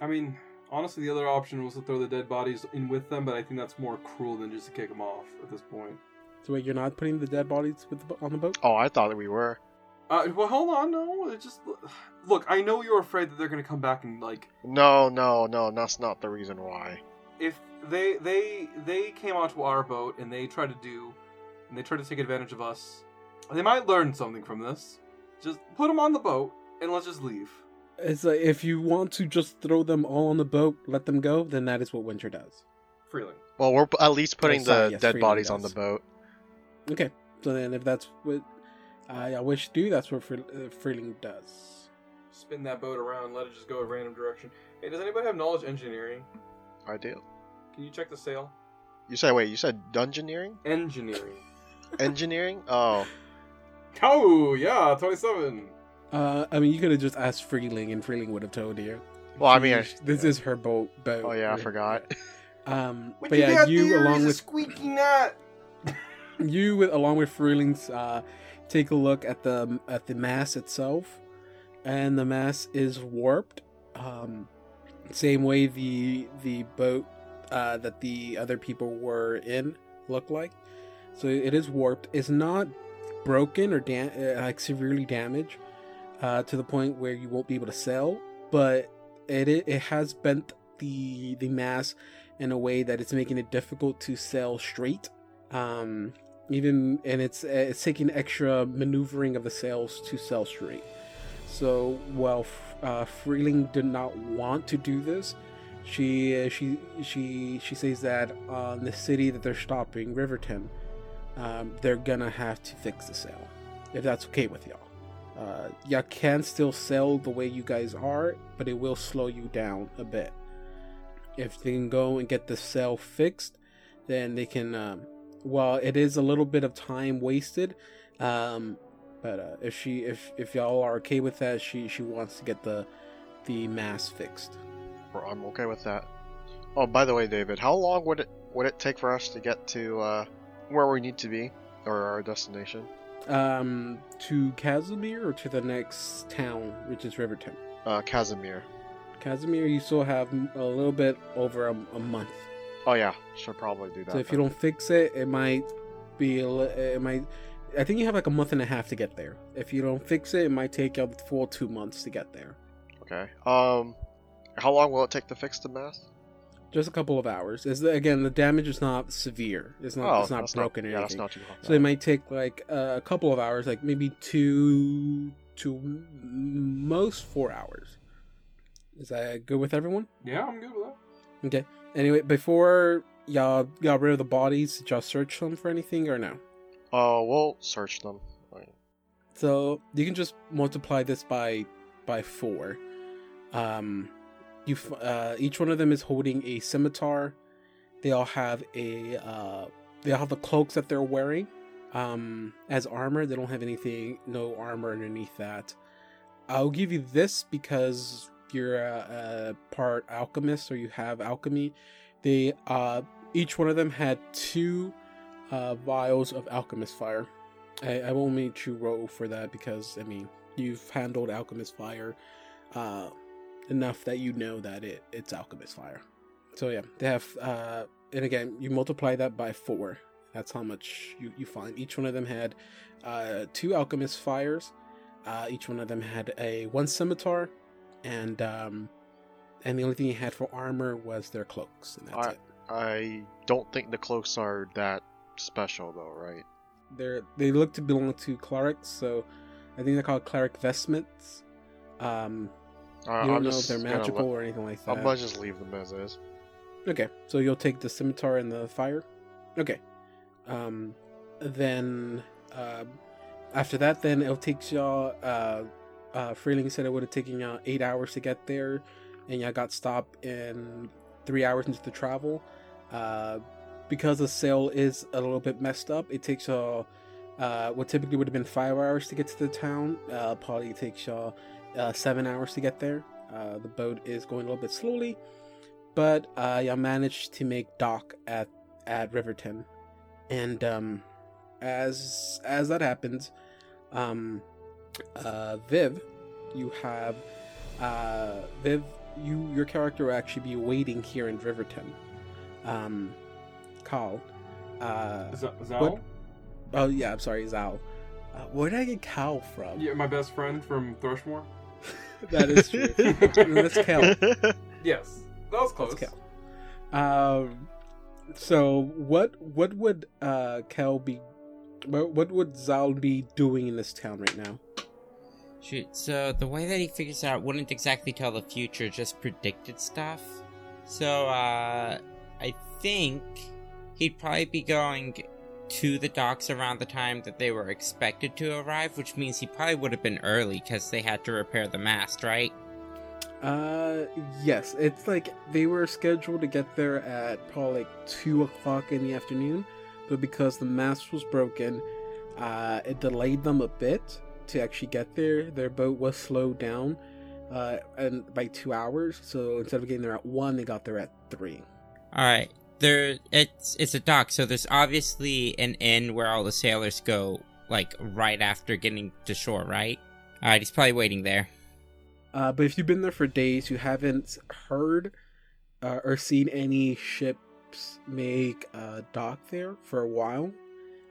I mean, honestly, the other option was to throw the dead bodies in with them, but I think that's more cruel than just to kick them off at this point. So wait, you're not putting the dead bodies with the, bo- on the boat? Oh, I thought that we were. Uh, well, hold on, no. It just look. I know you're afraid that they're gonna come back and like No, no, no. That's not the reason why. if they they they came onto our boat and they tried to do and they tried to take advantage of us. They might learn something from this. Just put them on the boat and let's just leave. It's like if you want to just throw them all on the boat, let them go, then that is what Winter does. Freeling. Well, we're at least putting sorry, the yes, dead Freeling bodies on the boat. Okay, so then if that's what I, I wish to do, that's what Fre- uh, Freeling does. Spin that boat around, let it just go a random direction. Hey, does anybody have knowledge engineering? I do. Can you check the sail? You said wait. You said dungeoneering, Engineering. engineering. Oh, Oh, yeah, 27. Uh, I mean, you could have just asked Freeling, and Freeling would have told you. Well, I mean, She- this is her boat. boat Oh yeah, I forgot. Um, but yeah, you along with squeaky nut. you with along with Freelings uh, take a look at the at the mass itself, and the mass is warped. Um, same way the the boat uh, that the other people were in looked like. So it is warped. It's not broken or da- uh, like severely damaged uh, to the point where you won't be able to sell. but it it has bent the the mass in a way that it's making it difficult to sell straight. Um, even and it's it's taking extra maneuvering of the sails to sell straight. So while uh, Freeling did not want to do this, she she she she says that on the city that they're stopping, Riverton, um, they're gonna have to fix the sail if that's okay with y'all. Uh, y'all can still sail the way you guys are, but it will slow you down a bit. If they can go and get the sail fixed, then they can. Um, well, it is a little bit of time wasted, um, but uh, if she if if y'all are okay with that, she she wants to get the the mass fixed. I'm okay with that. Oh, by the way, David, how long would it would it take for us to get to uh, where we need to be or our destination? Um, to Casimir or to the next town, which is Riverton. Uh, Casimir. Casimir, you still have a little bit over a, a month. Oh yeah, should probably do that. So if you don't fix it, it might be a it might. I think you have like a month and a half to get there. If you don't fix it, it might take the full two months to get there. Okay. Um, how long will it take to fix the mast? Just a couple of hours. Is again the damage is not severe. It's not. oh, it's not that's broken Not, or yeah, that's not too hard. So it might take like uh, a couple of hours, like maybe two to most four hours. Is that good with everyone? Yeah, I'm good with that. Okay. Anyway, before y'all got rid of the bodies, did y'all search them for anything or no? Oh, we'll search them. Right. So you can just multiply this by by four. Um, you uh, each one of them is holding a scimitar. They all have a uh, they all have the cloaks that they're wearing um, as armor. They don't have anything, no armor underneath that. I'll give you this because you're a, a part alchemist or you have alchemy. They uh, each one of them had two uh, vials of alchemist fire. I, I won't make you roll for that because I mean you've handled alchemist fire uh, enough that you know that it it's alchemist fire. So yeah, they have uh, and again you multiply that by four. That's how much you, you find. Each one of them had uh, two alchemist fires. Uh, each one of them had a one scimitar, and um, and the only thing you had for armor was their cloaks, and that's Alright. it. I don't think the cloaks are that special though, right? They're they look to belong to clerics, so I think they're called cleric vestments. Um, Uh, you don't I'm know if they're magical let- or anything like that. gonna just leave them as is. Okay, so you'll take the scimitar and the fire. Okay, um, then uh, after that, then it'll take y'all. Uh, uh, Freeling said it would have taken y'all eight hours to get there, and y'all got stopped in three hours into the travel. Uh, because the sail is a little bit messed up, it takes y'all. Uh, what typically would have been five hours to get to the town, uh, probably takes y'all uh, seven hours to get there. Uh, the boat is going a little bit slowly, but uh, y'all managed to make dock at at Riverton, and um, as as that happens, um, uh, Viv, you have uh, Viv, you your character will actually be waiting here in Riverton. Um, Carl, uh, Z- Zal? What? oh yeah, I'm sorry, Zal. Uh, where did I get Cal from? Yeah, my best friend from Thrushmore. that is true. That's Cal. Yes, that was close. That's Cal. Um, so what what would uh Cal be? What, what would Zal be doing in this town right now? Shoot, so the way that he figures out wouldn't exactly tell the future, just predicted stuff. So, uh, I think he'd probably be going to the docks around the time that they were expected to arrive, which means he probably would have been early because they had to repair the mast, right? Uh, yes, it's like they were scheduled to get there at probably like two o'clock in the afternoon, but because the mast was broken, uh, it delayed them a bit to actually get there. Their boat was slowed down, uh, and by two hours. So instead of getting there at one, they got there at three. All right, there it's it's a dock, so there's obviously an inn where all the sailors go, like right after getting to shore, right? All right, he's probably waiting there. Uh, but if you've been there for days, you haven't heard uh, or seen any ships make a dock there for a while.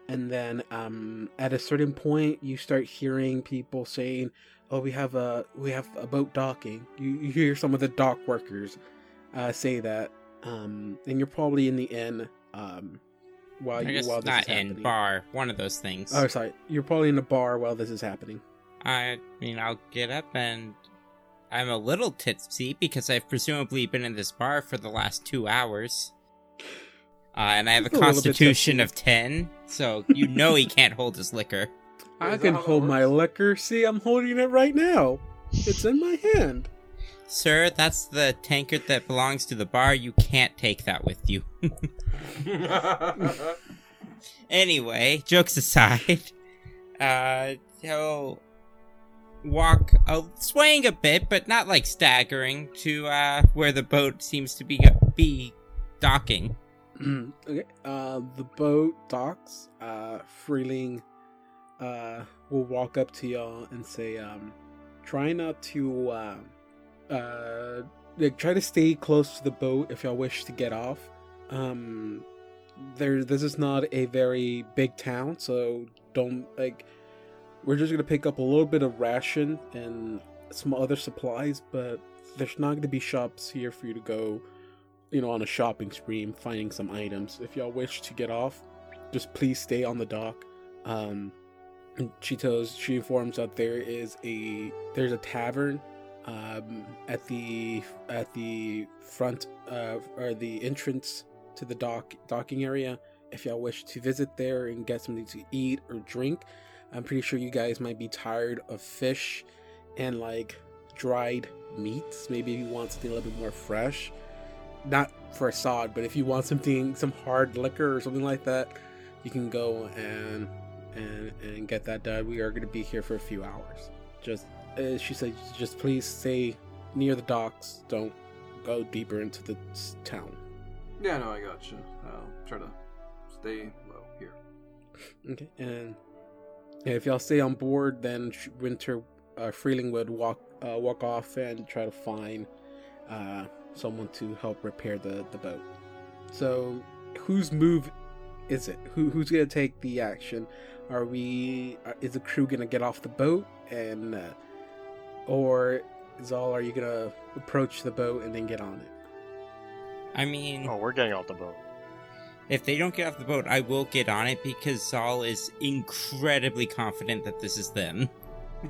And then um, at a certain point, you start hearing people saying, "Oh, we have a we have a boat docking." You, you hear some of the dock workers uh, say that, um, and you're probably in the inn um, while you while this is happening. not is in bar, one of those things. Oh, sorry, you're probably in a bar while this is happening. I mean, I'll get up and I'm a little tipsy because I've presumably been in this bar for the last two hours. Uh, and I have a a constitution of 10, so you know he can't hold his liquor. I can hold my liquor. See, I'm holding it right now. It's in my hand. Sir, that's the tankard that belongs to the bar. You can't take that with you. Anyway, jokes aside, uh, he'll walk, uh, swaying a bit, but not like staggering, to uh, where the boat seems to be be docking. okay. Uh, the boat docks. Uh, Freeling uh, will walk up to y'all and say, um, try not to, uh, uh, like, try to stay close to the boat if y'all wish to get off. Um, there, this is not a very big town, so don't, like, we're just gonna pick up a little bit of ration and some other supplies, but there's not gonna be shops here for you to go you know, on a shopping spree and finding some items. If y'all wish to get off, just please stay on the dock. Um, she tells, she informs that there is a there's a tavern um, at the at the front uh, or the entrance to the dock docking area. If y'all wish to visit there and get something to eat or drink, I'm pretty sure you guys might be tired of fish and like dried meats. Maybe you want something a little bit more fresh not for Assad, but if you want something, some hard liquor or something like that, you can go and and and get that done. We are going to be here for a few hours. Just uh, she said, just please stay near the docks. Don't go deeper into the town. yeah, no, I got you. I'll try to stay low here. Okay, and if y'all stay on board, then Winter uh, Freeling would walk uh, walk off and try to find uh, someone to help repair the, the boat. So, whose move is it? Who who's gonna take the action? Are we? uh, Is the crew gonna get off the boat and, uh, or Zal. Are you gonna approach the boat and then get on it? I mean, Oh, we're getting off the boat. if they don't get off the boat, I will get on it because Zal is incredibly confident that this is them.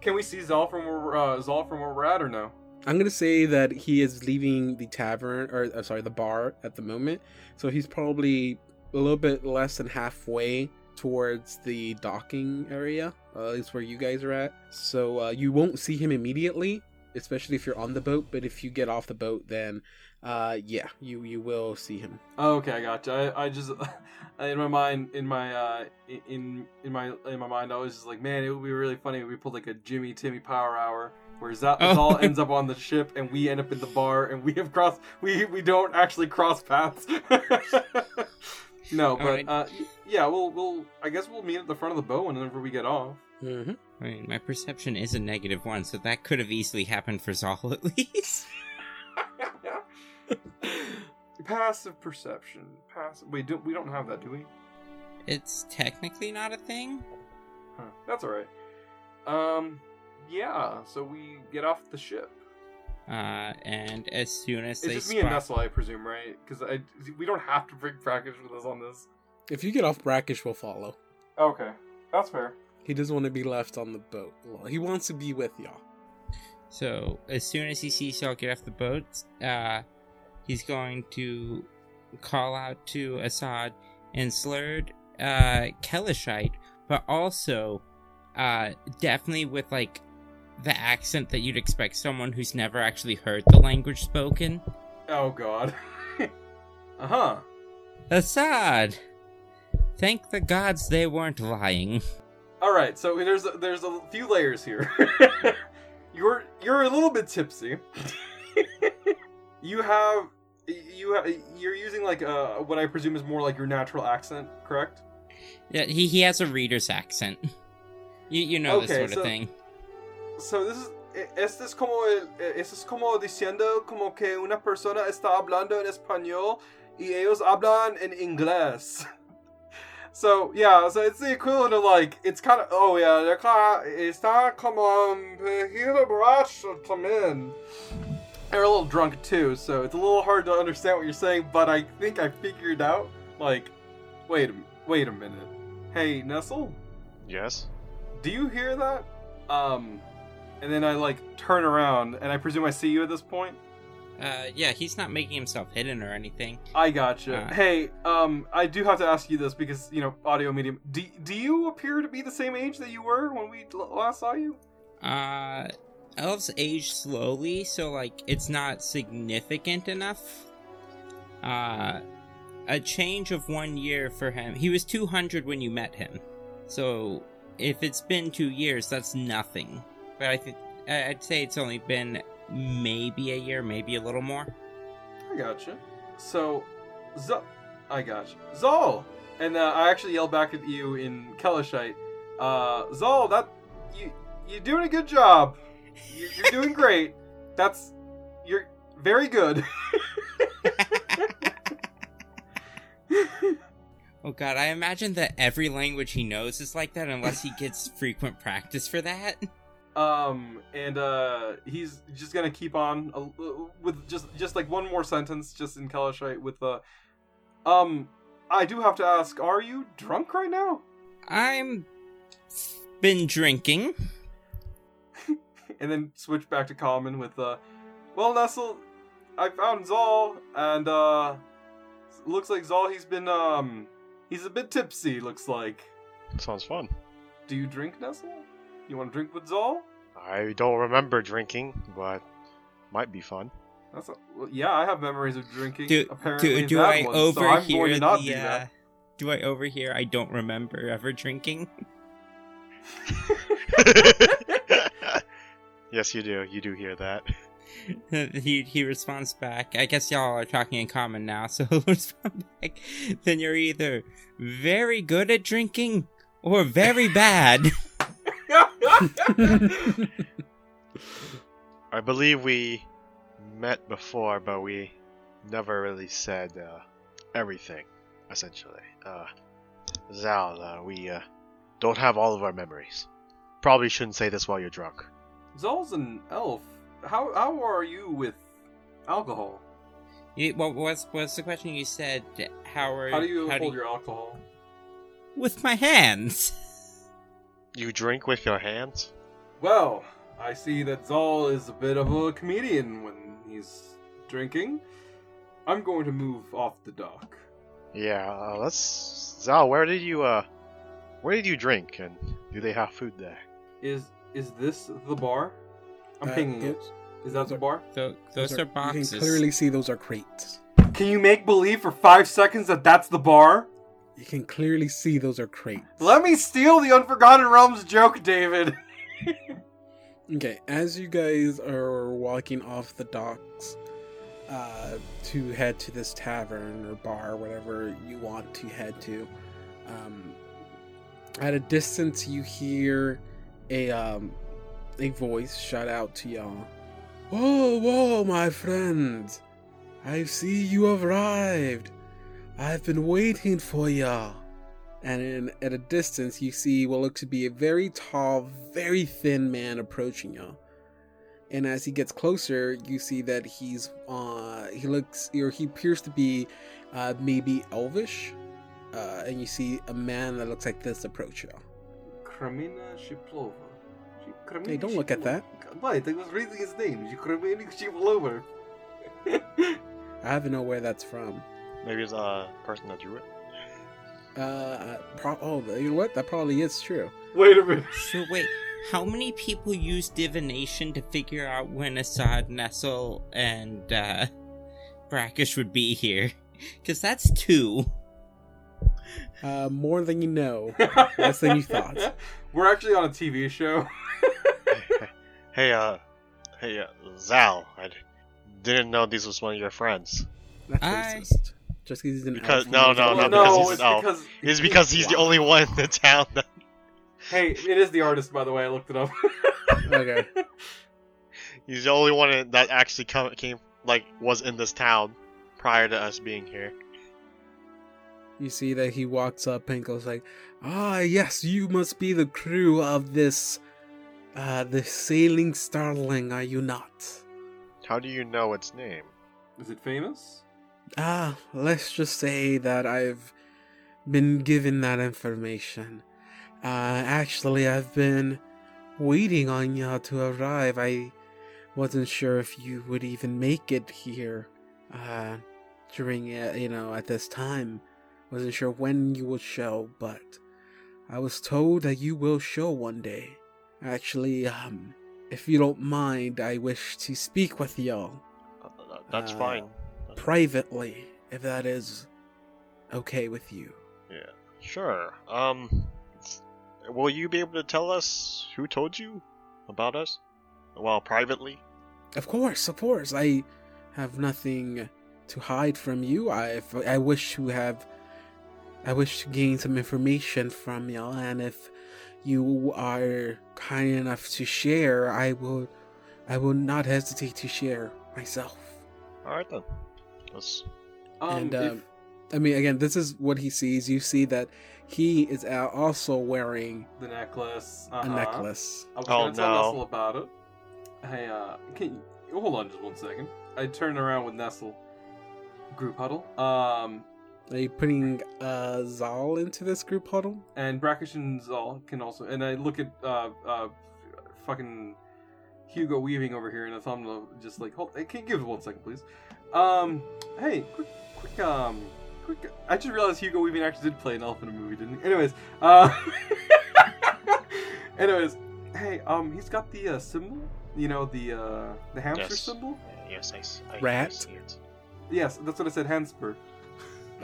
Can we see Zal from where we're, uh, Zal from where we're at or no? I'm gonna say that he is leaving the tavern, or uh, sorry, the bar at the moment. So he's probably a little bit less than halfway towards the docking area, uh, at least where you guys are at. So uh, you won't see him immediately, especially if you're on the boat. But if you get off the boat, then uh, yeah, you you will see him. Oh, okay, I gotcha. I, I just in my mind, in my uh, in in my in my mind, I was just like, man, it would be really funny if we pulled like a Jimmy Timmy Power Hour. Where Zal, Oh. Zal ends up on the ship and we end up in the bar and we have crossed we we don't actually cross paths. no, but Alright. uh, yeah, we'll we'll I guess we'll meet at the front of the boat whenever we get off. Mm-hmm. I mean, my perception is a negative one, so that could have easily happened for Zal at least. Passive perception. Passive. Wait, do, we don't have that, do we? It's technically not a thing. Huh. That's all right. Um, yeah. So we get off the ship. Uh, and as soon as It's they just me and spot- Nestle, I presume, right? Because I we don't have to bring Brackish with us on this. If you get off, Brackish will follow. Okay, that's fair. He doesn't want to be left on the boat. He wants to be with y'all. So as soon as he sees y'all get off the boat, uh, he's going to call out to Assad and slurred uh, Kelishite, but also uh, definitely with like the accent that you'd expect someone who's never actually heard the language spoken. Oh God. uh huh. Assad, thank the gods they weren't lying. All right, so there's a, there's a few layers here. you're you're a little bit tipsy. you have you have, you're using like uh, what I presume is more like your natural accent, correct? Yeah, he he has a reader's accent. You you know this Okay, sort of thing. So this is este es como el, este es como diciendo como que una persona está hablando en español y ellos hablan en inglés. So yeah, so it's the equivalent of like it's kind of oh yeah, they're kind of, está como um, también. They're a little drunk too, so it's a little hard to understand what you're saying. But I think I figured out. Like, wait wait a minute. Hey Nestle, Yes. do you hear that? Um, and then I like turn around and I presume I see you at this point. Uh, yeah, he's not making himself hidden or anything. I gotcha. Uh. hey, um, I do have to ask you this because you know audio medium. Do do you appear to be the same age that you were when we last saw you? Uh, elves age slowly, so like it's not significant enough. Uh, a change of one year for him. He was 200 when you met him, so if it's been two years, that's nothing. But I think I'd say it's only been maybe a year, maybe a little more. I gotcha. So, Z- I gotcha. Zol, and uh, I actually yelled back at you in Kelishite. Uh, Zol, that you you're doing a good job. You, you're doing great. That's you're very good. Oh god, I imagine that every language he knows is like that unless he gets frequent practice for that. Um, and uh, he's just gonna keep on uh, with just just like one more sentence, just in Kelishite with uh, um, I do have to ask, are you drunk right now? I'm been drinking. and then switch back to common with uh well Nestle I found Zol and uh looks like Zol he's been um he's a bit tipsy looks like. Sounds fun. Do you drink Nestle? You want to drink with Zol? I don't remember drinking, but might be fun. That's a, well, yeah, I have memories of drinking. Do apparently do, do bad I ones, so I'm overhear going to not the? do Uh, that. do I overhear? I don't remember ever drinking. yes, you do. You do hear that. he he responds back. I guess y'all are talking in common now, so respond back. Then you're either very good at drinking or very bad. I believe we met before, but we never really said uh, everything, essentially. Uh, Zal, uh, we uh, don't have all of our memories. Probably shouldn't say this while you're drunk. Zol's an elf. How how are you with alcohol? You- what was what's the question you said? How are How do you how hold your alcohol? with my hands? You drink with your hands? Well, I see that Zal is a bit of a comedian when he's drinking. I'm going to move off the dock. Yeah, uh, let's. Zal, where did you, uh. Where did you drink, and do they have food there? Is is this the bar? I'm Uh, pinging it. those- Is that the bar? Tho- those are boxes. You can clearly see those are crates. Can you make believe for five seconds that that's the bar? You can clearly see those are crates. Let me steal the Unforgotten Realms joke, David. Okay, as you guys are walking off the docks uh, to head to this tavern or bar, whatever you want to head to, um, at a distance you hear a um, a voice shout out to y'all. Whoa, whoa, my friends! I see you have arrived. I've been waiting for ya. And in, at a distance, you see what looks to be a very tall, very thin man approaching y'all. And as he gets closer, you see that he's uh, he looks or he appears to be uh, maybe elvish. Uh, and you see a man that looks like this approach y'all. Kramina Shiplova. Kramina Hey, don't look at that. Wait, I was reading his name. Kramina Shiplova. I to know where that's from. Maybe it's a person that drew it. Uh, pro- oh, you know what? That probably is true. Wait a minute. So wait, how many people use divination to figure out when Assad, Nestle, and uh, Brackish would be here? Because that's two. Uh, more than you know. Less than you thought. We're actually on a TV show. hey, uh, hey, uh, Zal, I d- didn't know this was one of your friends. That's I- racist. Just because he's an Because- elf, no, he's no, no, because racist. he's it's an elf. because It's because he's the only one in the town that. Hey, it is the artist, by the way. I looked it up. Okay. He's the only one that actually come, came, like, was in this town prior to us being here. You see that he walks up and goes like, "Ah, yes, you must be the crew of this, uh, the sailing starling, are you not?" How do you know its name? Is it famous? Ah, let's just say that I've been given that information. Uh, actually, I've been waiting on y'all to arrive. I wasn't sure if you would even make it here, uh, during, uh, you know, at this time. Wasn't sure when you would show, but I was told that you will show one day. Actually, um, if you don't mind, I wish to speak with y'all Uh, That's Uh, fine. Privately, if that is okay with you. Yeah, sure. Um, will you be able to tell us who told you about us? Well, privately. Of course, of course. I have nothing to hide from you. I I wish to have I wish to gain some information from y'all and if you are kind enough to share, I will I will not hesitate to share myself. All right then. Let's. Um, and if- um, I mean again, this is what he sees. You see that he is uh, also wearing the necklace. a uh-huh. necklace. I was Oh, gonna tell no. Nestle about it. Hey, uh, can you hold on just one second? I turn around with Nestle. Group huddle. Um, Are you putting uh, Zal into this group huddle? and Brackish and Zal can also. And I look at uh, uh, fucking Hugo Weaving over here, and I tell him to just like, hold. Hey, can you give it one second, please? Um, hey, quick, quick, um, quick. I just realized Hugo Weaving actually did play an elf in a movie, didn't he? Anyways, uh, anyways, hey, um, he's got the uh, symbol. You know the uh, the hamster Yes. symbol. Yes, I, s- I- I Rat? see it. Yes, that's what I said. Hamster.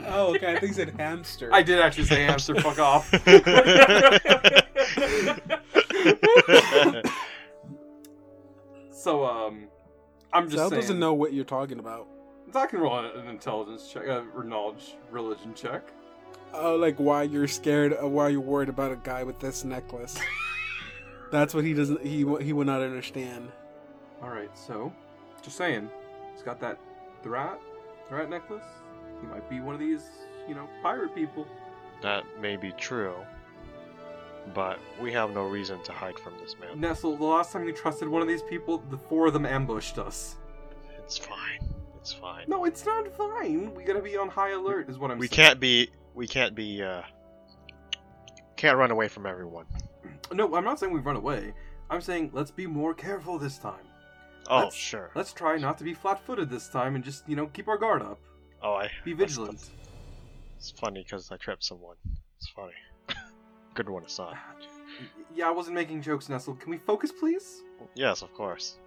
Oh, okay. I think he said hamster. I did actually say hamster. fuck off. so um, I'm just Zal saying. doesn't know what you're talking about. I can roll an intelligence check, uh, or knowledge, religion check. Oh, like why you're scared? Uh, why you're worried about a guy with this necklace? That's what he doesn't. He he would not understand. All right, so just saying, he's got that the rat, the rat necklace. He might be one of these, you know, pirate people. that may be true, but we have no reason to hide from this man. Nestle, the last time you trusted one of these people, the four of them ambushed us. It's fine. It's fine. No, it's not fine. We gotta be on high alert, is what I'm saying. we saying. can't be. We can't be. uh Can't run away from everyone. No, I'm not saying we run away. I'm saying let's be more careful this time. Oh, Let's- sure. Let's try not to be flat-footed this time and just, you know, keep our guard up. Oh, I. Be that's- vigilant. that's- It's funny because I tripped someone. It's funny. Good one aside. Yeah, I wasn't making jokes, Nestle. Can we focus, please? Yes, of course.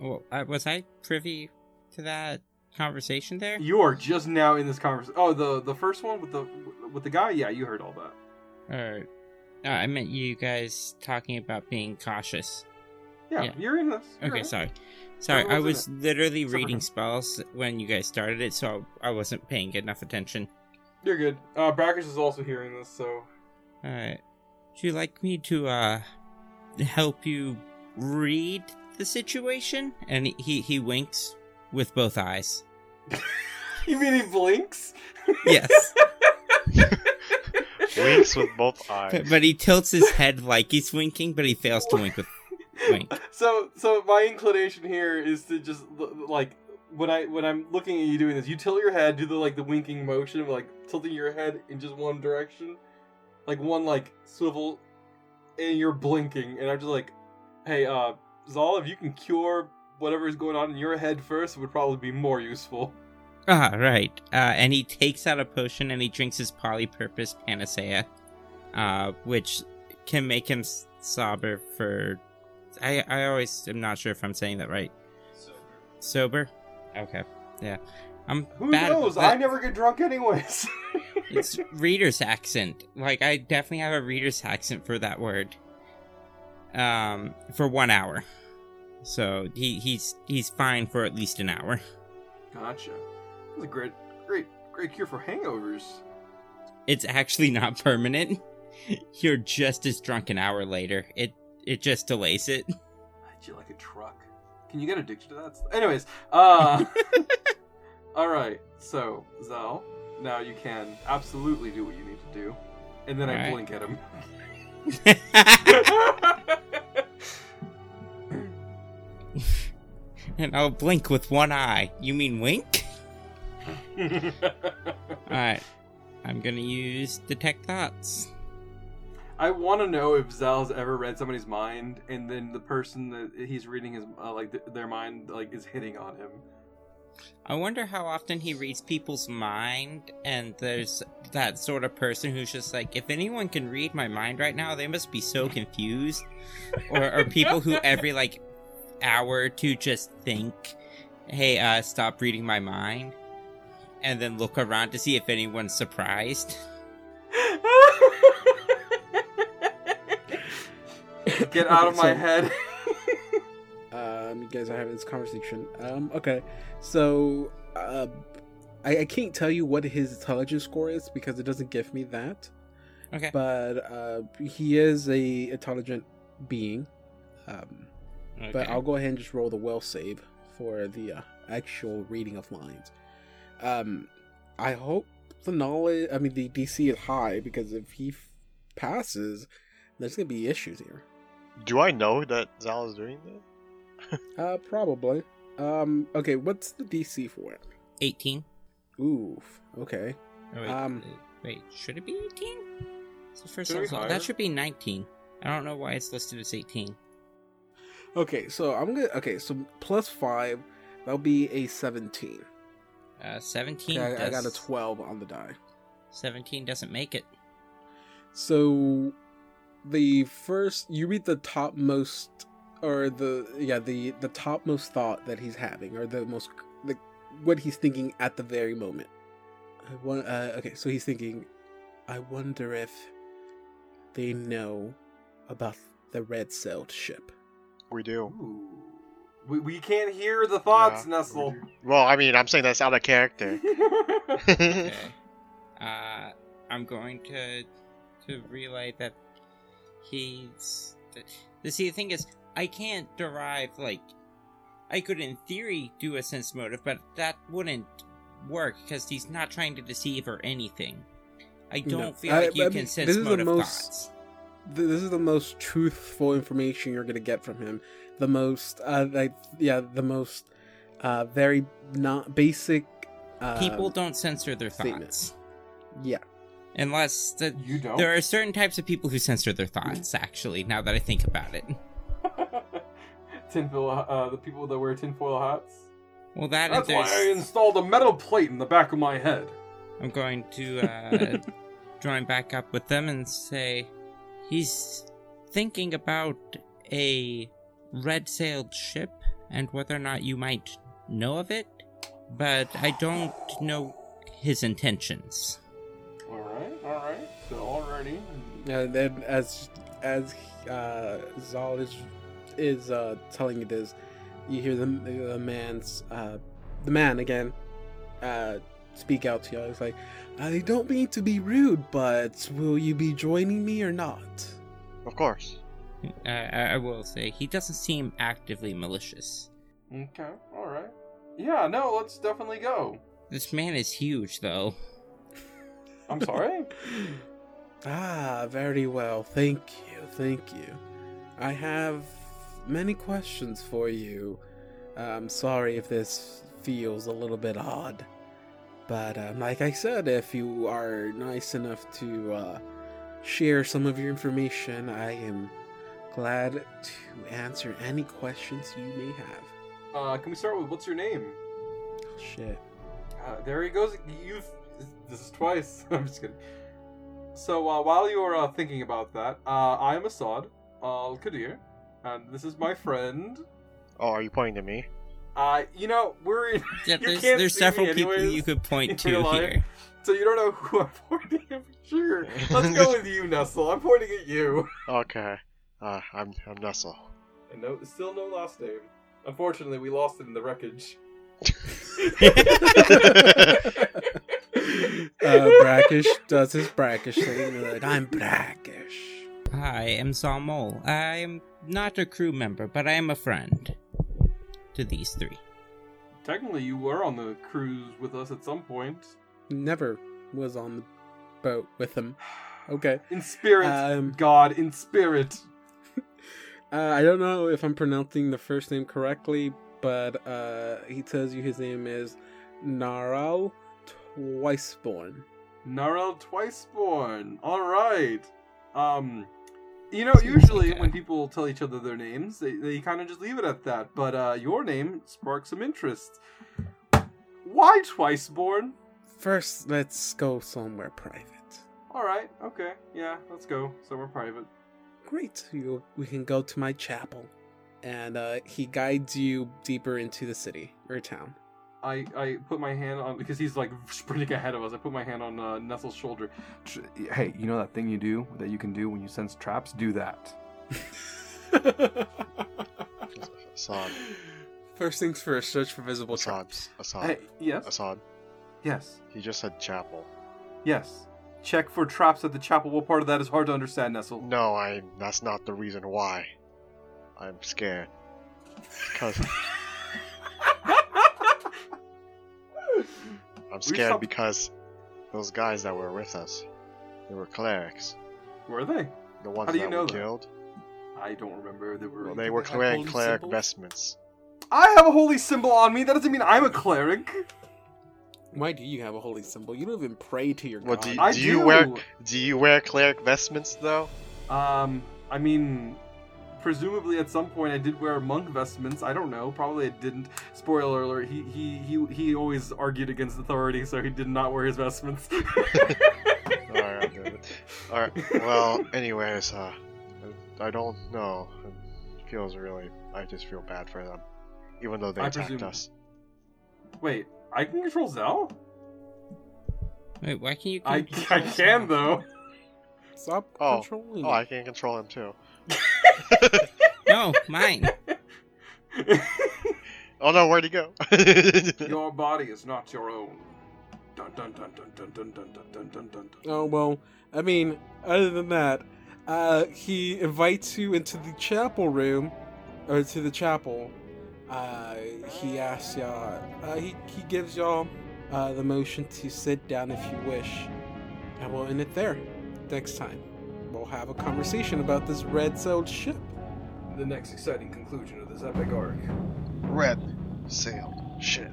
Well, uh, was I privy to that conversation there? You are just now in this conversation. Oh, the the first one with the with the guy. Yeah, you heard all that. All right. uh, I meant you guys talking about being cautious. Yeah, Yeah. you're in this. You're Okay, it. sorry. Sorry, I was literally reading spells when you guys started it, so I wasn't paying enough attention. You're good. Uh, Brackish is also hearing this, so Alright. Would you like me to, uh, help you read the situation? And he, he winks with both eyes. you mean he blinks? Yes. Winks with both eyes. but, but he tilts his head like he's winking, but he fails to wink with wink. So, so my inclination here is to just like when I when I'm looking at you doing this, you tilt your head, do the like the winking motion of like tilting your head in just one direction, like one like swivel, and you're blinking, and I'm just like, hey, uh, Zal, if you can cure whatever is going on in your head first, would probably be more useful. Ah, right. Uh, and he takes out a potion and he drinks his polypurpose panacea, uh, which can make him sober for. I I always am not sure if I'm saying that right. Sober. Okay. Yeah. I'm Who bad knows? I never get drunk anyways. It's reader's accent. Like I definitely have a reader's accent for that word. Um, for one hour. So he he's he's fine for at least an hour. gotcha. That's a great, great, great cure for hangovers. It's actually not permanent. You're just as drunk an hour later. It it just delays it. I you like a truck. Can you get addicted to that? Anyways, uh, all right. So Zal, now you can absolutely do what you need to do, and then I Alright. blink at him. and I'll blink with one eye. You mean wink? Alright. I'm gonna use detect thoughts. I want to know if Zal's ever read somebody's mind, and then the person that he's reading his uh, like th- their mind like is hitting on him. I wonder how often he reads people's mind, and there's that sort of person who's just like, if anyone can read my mind right now, they must be so confused. or, or people who every like hour to just think, hey, uh, stop reading my mind, and then look around to see if anyone's surprised. Get out of my So- head. Um, you guys are having this conversation. Um, okay, so uh, I, I can't tell you what his intelligence score is because it doesn't give me that. Okay. But uh, he is a intelligent being. Um, but I'll go ahead and just roll the will save for the uh, actual reading of lines. Um, I hope the knowledge, I mean, the DC is high because if he f- passes, there's gonna be issues here. Do I know that Zal is doing that? Uh, probably. Um, okay, what's the DC for it? 18. Oof. Okay. Oh, wait, Um, wait, should it be 18? So first Should it be all, that should be 19. I don't know why it's listed as 18. Okay, so I'm gonna. Okay, so plus five, that'll be a seventeen. Uh, 17 Okay, I, I got a twelve on the die. 17 doesn't make it. So, the first you read the topmost, or the yeah the the topmost thought that he's having, or the most the what he's thinking at the very moment. I want. Uh, okay, so he's thinking, I wonder if they know about the red sailed ship. We do. Ooh. We, we can't hear the thoughts, Yeah, Nestle. we. Well, I mean, I'm saying that's out of character. Okay. uh, I'm going to to relay that he's. The see, the thing is, I can't derive like. I could, in theory, do a sense motive, but that wouldn't work because he's not trying to deceive or anything. I don't feel I- like you I can mean, sense this is the motive most- thoughts. Th- this is the most truthful information you're gonna get from him. The most, uh, like, yeah, the most, uh, very not basic. Uh, People don't censor their statement. thoughts Yeah, unless the, You don't. there are certain types of people who censor their thoughts. Actually, now that I think about it, tinfoil. Uh, the people that wear tinfoil hats. well, that That's why I installed a metal plate in the back of my head. I'm going to uh, join back up with them and say he's thinking about a red sailed ship and whether or not you might know of it, but I don't know his intentions. All right, all right. So already. and then as as uh, Zal is is uh, telling you this, you hear the the man's uh, the man again uh, speak out to you. I was like, I don't mean to be rude, but will you be joining me or not? Of course. I I will say he doesn't seem actively malicious. Okay, all right. Yeah, no, let's definitely go. This man is huge, though. I'm sorry. Ah, very well. Thank you. Thank you. I have many questions for you. I'm sorry if this feels a little bit odd. But um, like I said, if you are nice enough to uh, share some of your information, I am glad to answer any questions you may have. Uh, can we start with what's your name? Oh, shit. Uh, there he goes. You've. This is twice. I'm just kidding. So uh, while you are uh, thinking about that, uh, I am Assad Al Qadir, and this is my friend. Oh, are you pointing to me? Uh, you know, we're in. Yeah, You there's can't there's see several me people anyways, you could point to here. So you don't know who I'm pointing at for sure. Let's go with you, Nestle. I'm pointing at you. Okay. Uh, I'm I'm Nestle. And no, still no last name. Unfortunately, we lost it in the wreckage. uh, brackish does his brackish thing. Like I'm brackish. I am Salmol. I am not a crew member, but I am a friend to these three. Technically, you were on the cruise with us at some point. Never was on the boat with them. Okay. In spirit, Um, God, in spirit. Uh, I don't know if I'm pronouncing the first name correctly, but uh, he tells you his name is Naral Twiceborn. Narel Twiceborn. All right. Um, you know, usually when people tell each other their names, they, they kind of just leave it at that. But uh, your name sparks some interest. Why twice born? First, let's go somewhere private. All right. Okay. Yeah. Let's go somewhere private. Great. You, we can go to my chapel. And uh, he guides you deeper into the city or town. I, I put my hand on because he's like sprinting ahead of us. I put my hand on uh, Nestle's shoulder. Hey, you know that thing you do that you can do when you sense traps? Do that. Assad. First things first, search for visible Assad. traps. Assad. Hey, yes, Assad. yes, He just said chapel. yes. Check for traps at the chapel. What part of that is hard to understand, Nestle? No, I. That's not the reason why. I'm scared. Because I'm scared saw- because those guys that were with us, they were clerics. Were they? The ones How do you that know we that? killed. I don't remember. They were. Well, they were wearing holy cleric symbols? vestments. I have a holy symbol on me. That doesn't mean I'm a cleric. Why do you have a holy symbol? You don't even pray to your Well, god. do you- I do do. you wear- Do you wear cleric vestments though? Um, I mean, presumably at some point I did wear monk vestments. I don't know. Probably I didn't. Spoiler alert: he he he he always argued against authority, so he did not wear his vestments. Alright, David. Alright, well, anyways, uh, I don't know. It feels really. I just feel bad for them. Even though they I attacked presume- us. Wait, I can control Zell? Wait, why can't you? I I can though. Stop Oh. controlling. Oh, I can control him too. No, mine. Oh no, where'd he go? Your body is not your own. Dun dun dun dun dun dun dun dun dun dun dun. Oh well, I mean, other than that, uh, he invites you into the chapel room, or to the chapel. Uh, he asks y'all. Uh, he he gives y'all uh, the motion to sit down if you wish, and we'll end it there. Next time, we'll have a conversation about this red-sailed ship. The next exciting conclusion of this epic arc. Red sailed ship.